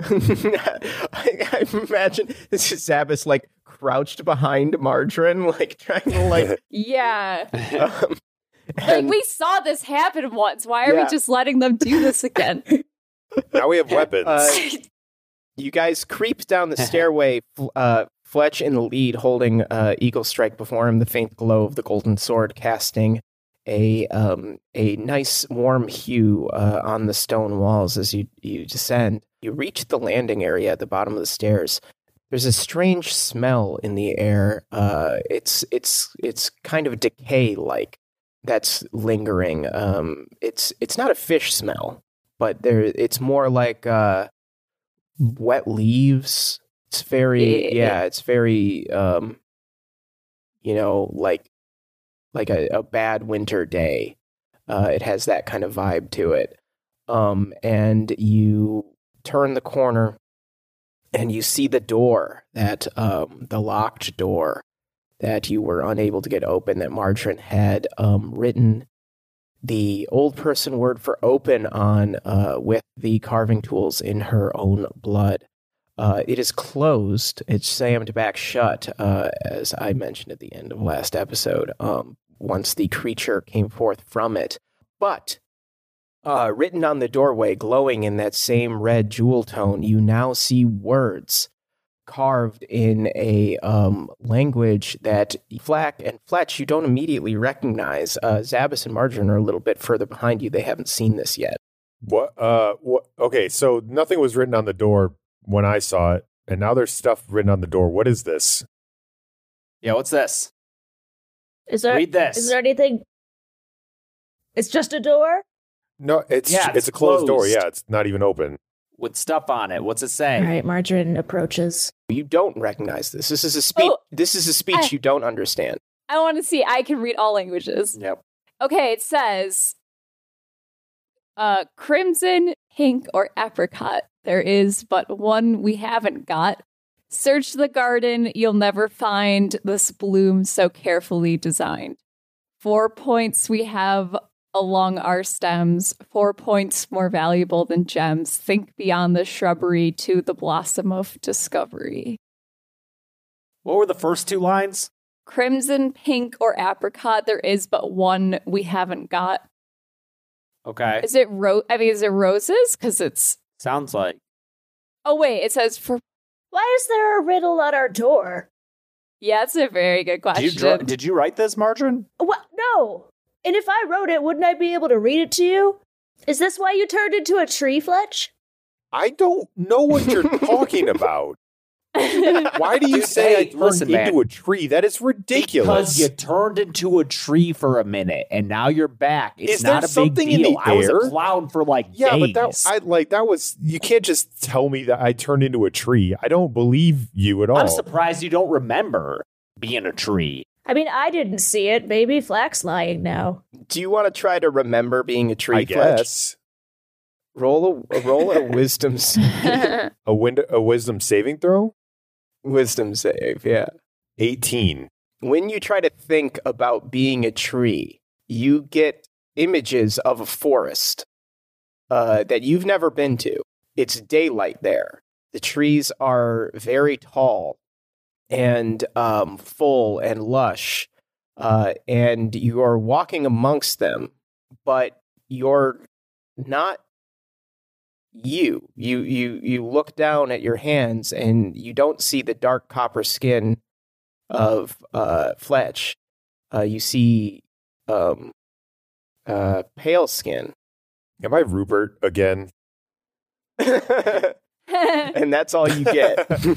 [SPEAKER 1] I, I imagine this is Zabas like crouched behind Margarine, like trying to like.
[SPEAKER 3] Yeah.
[SPEAKER 1] Um,
[SPEAKER 3] Like we saw this happen once. Why are
[SPEAKER 1] Yeah.
[SPEAKER 3] we just letting them do this again?
[SPEAKER 4] Now we have weapons.
[SPEAKER 1] Uh, you guys creep down the stairway. Uh, Fletch in the lead, holding uh, Eagle Strike before him, the faint glow of the golden sword casting a um, a nice warm hue uh, on the stone walls as you you descend. You reach the landing area at the bottom of the stairs. There's a strange smell in the air. Uh, it's it's it's kind of decay like that's lingering. Um, it's it's not a fish smell, but there it's more like uh, wet leaves. It's very
[SPEAKER 3] Yeah.
[SPEAKER 1] yeah. It's very um, you know like like a, a bad winter day. Uh, it has that kind of vibe to it. Um, and you turn the corner and you see the door that um, the locked door that you were unable to get open that Margarine had um, written the old person word for open on uh, with the carving tools in her own blood. Uh, it is closed. It's slammed back shut, uh, as I mentioned at the end of last episode. Um, once the creature came forth from it, but uh, written on the doorway, glowing in that same red jewel tone, you now see words carved in a um, language that Flack and Fletch you don't immediately recognize. Uh, Zabas and Margarine are a little bit further behind you. They haven't seen this yet.
[SPEAKER 4] what? Uh, what? Okay, so nothing was written on the door when I saw it, and now there's stuff written on the door. What is this?
[SPEAKER 2] yeah, what's this?
[SPEAKER 7] Is there
[SPEAKER 2] Read this.
[SPEAKER 7] is there anything? It's just a door.
[SPEAKER 4] No, it's
[SPEAKER 2] Yeah,
[SPEAKER 4] it's,
[SPEAKER 2] it's
[SPEAKER 4] a closed, door. Yeah, it's not even open.
[SPEAKER 2] With stuff on it. What's it say?
[SPEAKER 7] All right, Margarine approaches.
[SPEAKER 1] You don't recognize this. This is a speech.
[SPEAKER 3] Oh,
[SPEAKER 1] this is a speech
[SPEAKER 3] I-
[SPEAKER 1] you don't understand.
[SPEAKER 3] I want to see. I can read all languages.
[SPEAKER 2] Yep.
[SPEAKER 3] Okay, it says uh, crimson, pink, or apricot. There is but one we haven't got. Search the garden, you'll never find this bloom so carefully designed. Four points we have along our stems, four points more valuable than gems. Think beyond the shrubbery to the blossom of discovery.
[SPEAKER 2] What were the first two lines?
[SPEAKER 3] Crimson, pink, or apricot, there is but one we haven't got.
[SPEAKER 2] Okay.
[SPEAKER 3] Is it ro? I mean, is it roses? Because it's.
[SPEAKER 2] Sounds like.
[SPEAKER 3] Oh wait, it says for.
[SPEAKER 7] Why is there a riddle at our door?
[SPEAKER 3] Yeah, that's a very good
[SPEAKER 2] Did
[SPEAKER 3] question.
[SPEAKER 2] you, draw, did you write this, Margarine?
[SPEAKER 7] What? No. And if I wrote it, wouldn't I be able to read it to you? Is this why you turned into a tree, Fletch?
[SPEAKER 4] I don't know what you're talking about. Why do you
[SPEAKER 2] Dude,
[SPEAKER 4] say I turned
[SPEAKER 2] listen,
[SPEAKER 4] into
[SPEAKER 2] man.
[SPEAKER 4] a tree? That is ridiculous.
[SPEAKER 2] Because you turned into a tree for a minute and now you're back. It's
[SPEAKER 4] Is there
[SPEAKER 2] not a
[SPEAKER 4] something
[SPEAKER 2] big
[SPEAKER 4] in the
[SPEAKER 2] deal. I was
[SPEAKER 4] air?
[SPEAKER 2] a clown for like
[SPEAKER 4] yeah,
[SPEAKER 2] days.
[SPEAKER 4] but that I like that was you can't just tell me that I turned into a tree. I don't believe you at all.
[SPEAKER 2] I'm surprised you don't remember being a tree.
[SPEAKER 7] I mean, I didn't see it. Maybe Flack's lying now.
[SPEAKER 1] Do you want to try to remember being a tree?
[SPEAKER 4] I
[SPEAKER 1] Fletch?
[SPEAKER 4] guess
[SPEAKER 1] Roll a roll a wisdom s-
[SPEAKER 4] a wind a wisdom saving throw.
[SPEAKER 1] wisdom save. Yeah.
[SPEAKER 4] Eighteen.
[SPEAKER 1] When you try to think about being a tree, you get images of a forest uh, that you've never been to. It's daylight there. The trees are very tall and um, full and lush, uh, and you are walking amongst them, but you're not you. You you you look down at your hands and you don't see the dark copper skin of uh, Fletch. Uh, you see um, uh, pale skin,
[SPEAKER 4] Am I Rupert again?
[SPEAKER 1] and that's all you get.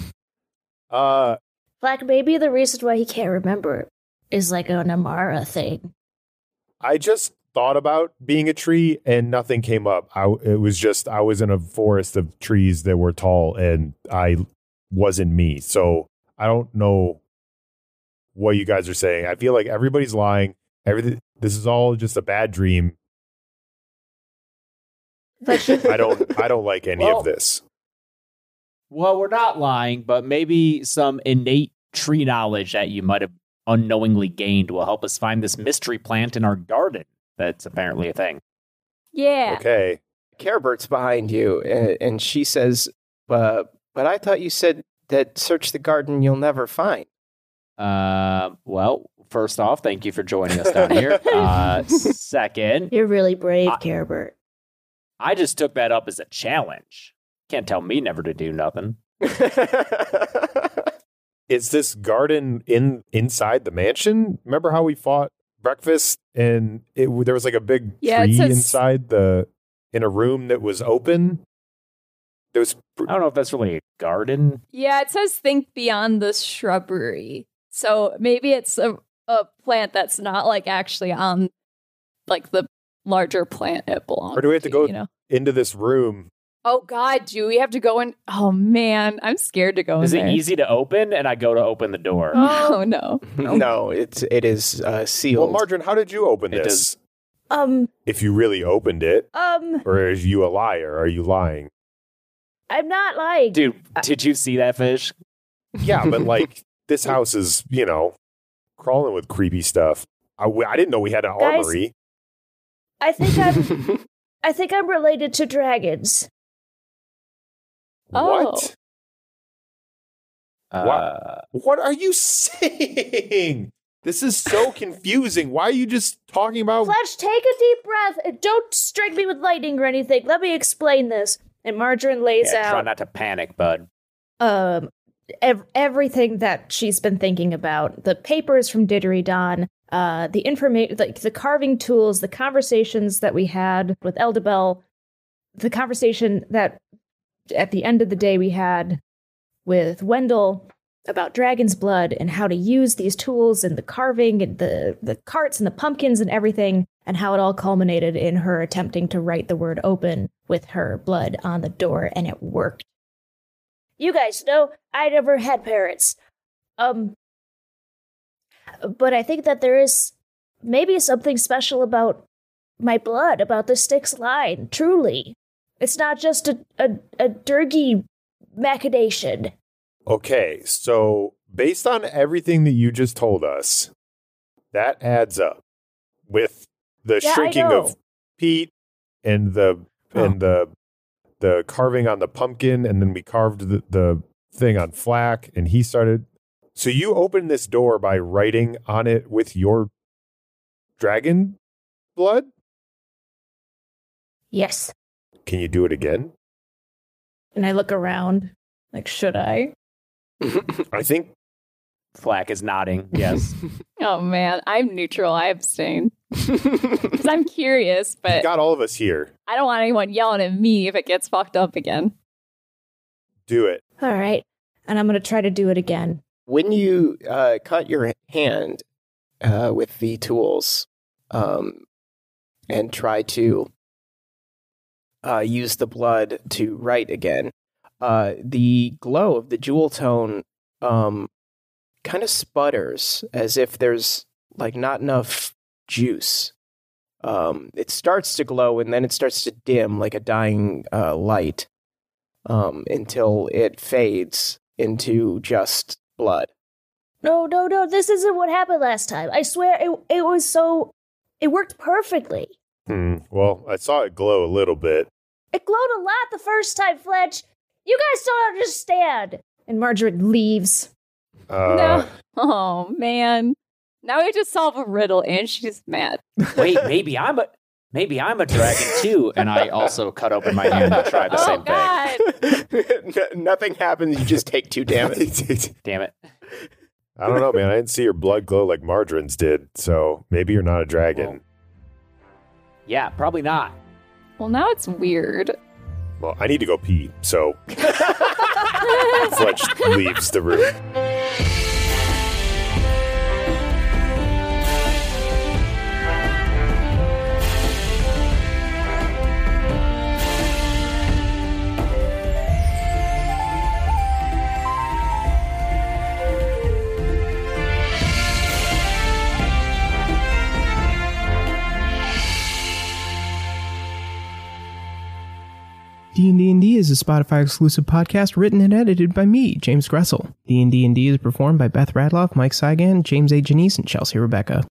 [SPEAKER 4] Uh,
[SPEAKER 7] Flack, maybe the reason why he can't remember is like an Amara thing.
[SPEAKER 4] I just thought about being a tree and nothing came up. I it was just I was in a forest of trees that were tall and I wasn't me. So I don't know what you guys are saying. I feel like everybody's lying. Everything this is all just a bad dream. I don't I don't like any
[SPEAKER 2] Well-
[SPEAKER 4] of this.
[SPEAKER 2] Well, we're not lying, but maybe some innate tree knowledge that you might have unknowingly gained will help us find this mystery plant in our garden. That's apparently a thing.
[SPEAKER 3] yeah.
[SPEAKER 4] Okay.
[SPEAKER 1] Carebert's behind you, and, and she says, uh, "But I thought you said that search the garden you'll never find."
[SPEAKER 2] Uh, well, first off, thank you for joining us down here. Uh, second,
[SPEAKER 7] You're really brave,
[SPEAKER 2] I-
[SPEAKER 7] Carabert.
[SPEAKER 2] I just took that up as a challenge. Can't tell me never to do nothing.
[SPEAKER 4] Is this garden in inside the mansion? Remember how we fought breakfast and it there was like a big
[SPEAKER 3] Yeah,
[SPEAKER 4] tree
[SPEAKER 3] says-
[SPEAKER 4] inside the in a room that was open? There was
[SPEAKER 2] I don't know if that's really a garden.
[SPEAKER 3] Yeah, it says think beyond the shrubbery. So maybe it's a, a plant that's not like actually on like the larger plant it belongs
[SPEAKER 4] Or do we have to go-
[SPEAKER 3] you know?
[SPEAKER 4] into this room.
[SPEAKER 3] Oh god, do we have to go in? Oh man, I'm scared to go
[SPEAKER 2] Is
[SPEAKER 3] in
[SPEAKER 2] it
[SPEAKER 3] there.
[SPEAKER 2] easy to open? And I go to open the door.
[SPEAKER 3] Oh no.
[SPEAKER 1] no, it's it is uh, sealed.
[SPEAKER 4] Well, Margarine, how did you open
[SPEAKER 2] It
[SPEAKER 4] this?
[SPEAKER 7] Um,
[SPEAKER 4] If you really opened it,
[SPEAKER 7] um,
[SPEAKER 4] or are you a liar? Are you lying?
[SPEAKER 7] I'm not lying.
[SPEAKER 2] Dude, did you see that fish?
[SPEAKER 4] Yeah, but like this house is, you know, crawling with creepy stuff. I, I didn't know we had an
[SPEAKER 7] Guys,
[SPEAKER 4] armory.
[SPEAKER 7] I think I'm. I think I'm related to dragons.
[SPEAKER 3] Oh.
[SPEAKER 4] What?
[SPEAKER 2] Uh,
[SPEAKER 4] What are you saying? This is so confusing. Why are you just talking about?
[SPEAKER 7] Fletch, take a deep breath don't strike me with lightning or anything. Let me explain this. And Margarine lays
[SPEAKER 2] yeah, try
[SPEAKER 7] out
[SPEAKER 2] not to panic, bud.
[SPEAKER 5] um ev- everything that she's been thinking about the papers from Didgeridon, uh the information like the carving tools the conversations that we had with Eldebel the conversation that at the end of the day we had with Wendell about dragon's blood and how to use these tools and the carving and the the carts and the pumpkins and everything and how it all culminated in her attempting to write the word open with her blood on the door and it worked
[SPEAKER 7] You guys know I never had parents. Um but I think that there is maybe something special about my blood, about the Styx line, truly. It's not just a a, a Durgy machination.
[SPEAKER 4] Okay, so based on everything that you just told us, that adds up with the
[SPEAKER 7] Yeah,
[SPEAKER 4] shrinking of Pete and the and the the carving on the pumpkin, and then we carved the, the thing on Flack, and he started. So you opened this door by writing on it with your dragon blood.
[SPEAKER 5] yes
[SPEAKER 4] Can you do it again?
[SPEAKER 5] and I look around like should I
[SPEAKER 4] I think
[SPEAKER 2] Flack is nodding. Yes.
[SPEAKER 3] Oh man, I'm neutral. I abstain because I'm curious,
[SPEAKER 4] you
[SPEAKER 3] but
[SPEAKER 4] got all of us here.
[SPEAKER 3] I don't want anyone yelling at me if it gets fucked up again.
[SPEAKER 4] Do it.
[SPEAKER 5] All right. And I'm going to try to do it again.
[SPEAKER 1] When you uh, cut your hand uh, with the tools um, and try to uh, use the blood to write again, uh, the glow of the jewel tone um, kind of sputters as if there's like not enough juice. Um, it starts to glow and then it starts to dim like a dying uh, light um, until it fades into just blood.
[SPEAKER 7] No, no, no. This isn't what happened last time. I swear it, it was so. It worked perfectly.
[SPEAKER 4] Hmm. Well, I saw it glow a little bit.
[SPEAKER 7] It glowed a lot the first time, Fletch. You guys don't understand.
[SPEAKER 5] And Margaret leaves.
[SPEAKER 4] Uh,
[SPEAKER 3] no. Oh man. Now we have to solve a riddle and she's mad.
[SPEAKER 2] Wait, maybe I'm a maybe I'm a dragon too, and I also cut open my hand to try the
[SPEAKER 3] oh
[SPEAKER 2] same thing.
[SPEAKER 3] god.
[SPEAKER 1] N- nothing happens. You just take two damage.
[SPEAKER 2] Damn it.
[SPEAKER 4] I don't know, man. I didn't see your blood glow like Margarine's did, so maybe you're not a dragon.
[SPEAKER 2] Yeah, probably not.
[SPEAKER 3] Well now it's weird.
[SPEAKER 4] Well, I need to go pee, so Fletch leaves the room.
[SPEAKER 8] D&D is a Spotify exclusive podcast written and edited by me, James Gressel. D&D is performed by Beth Radloff, Mike Saigan, James A. Janice, and Chelsea Rebecca.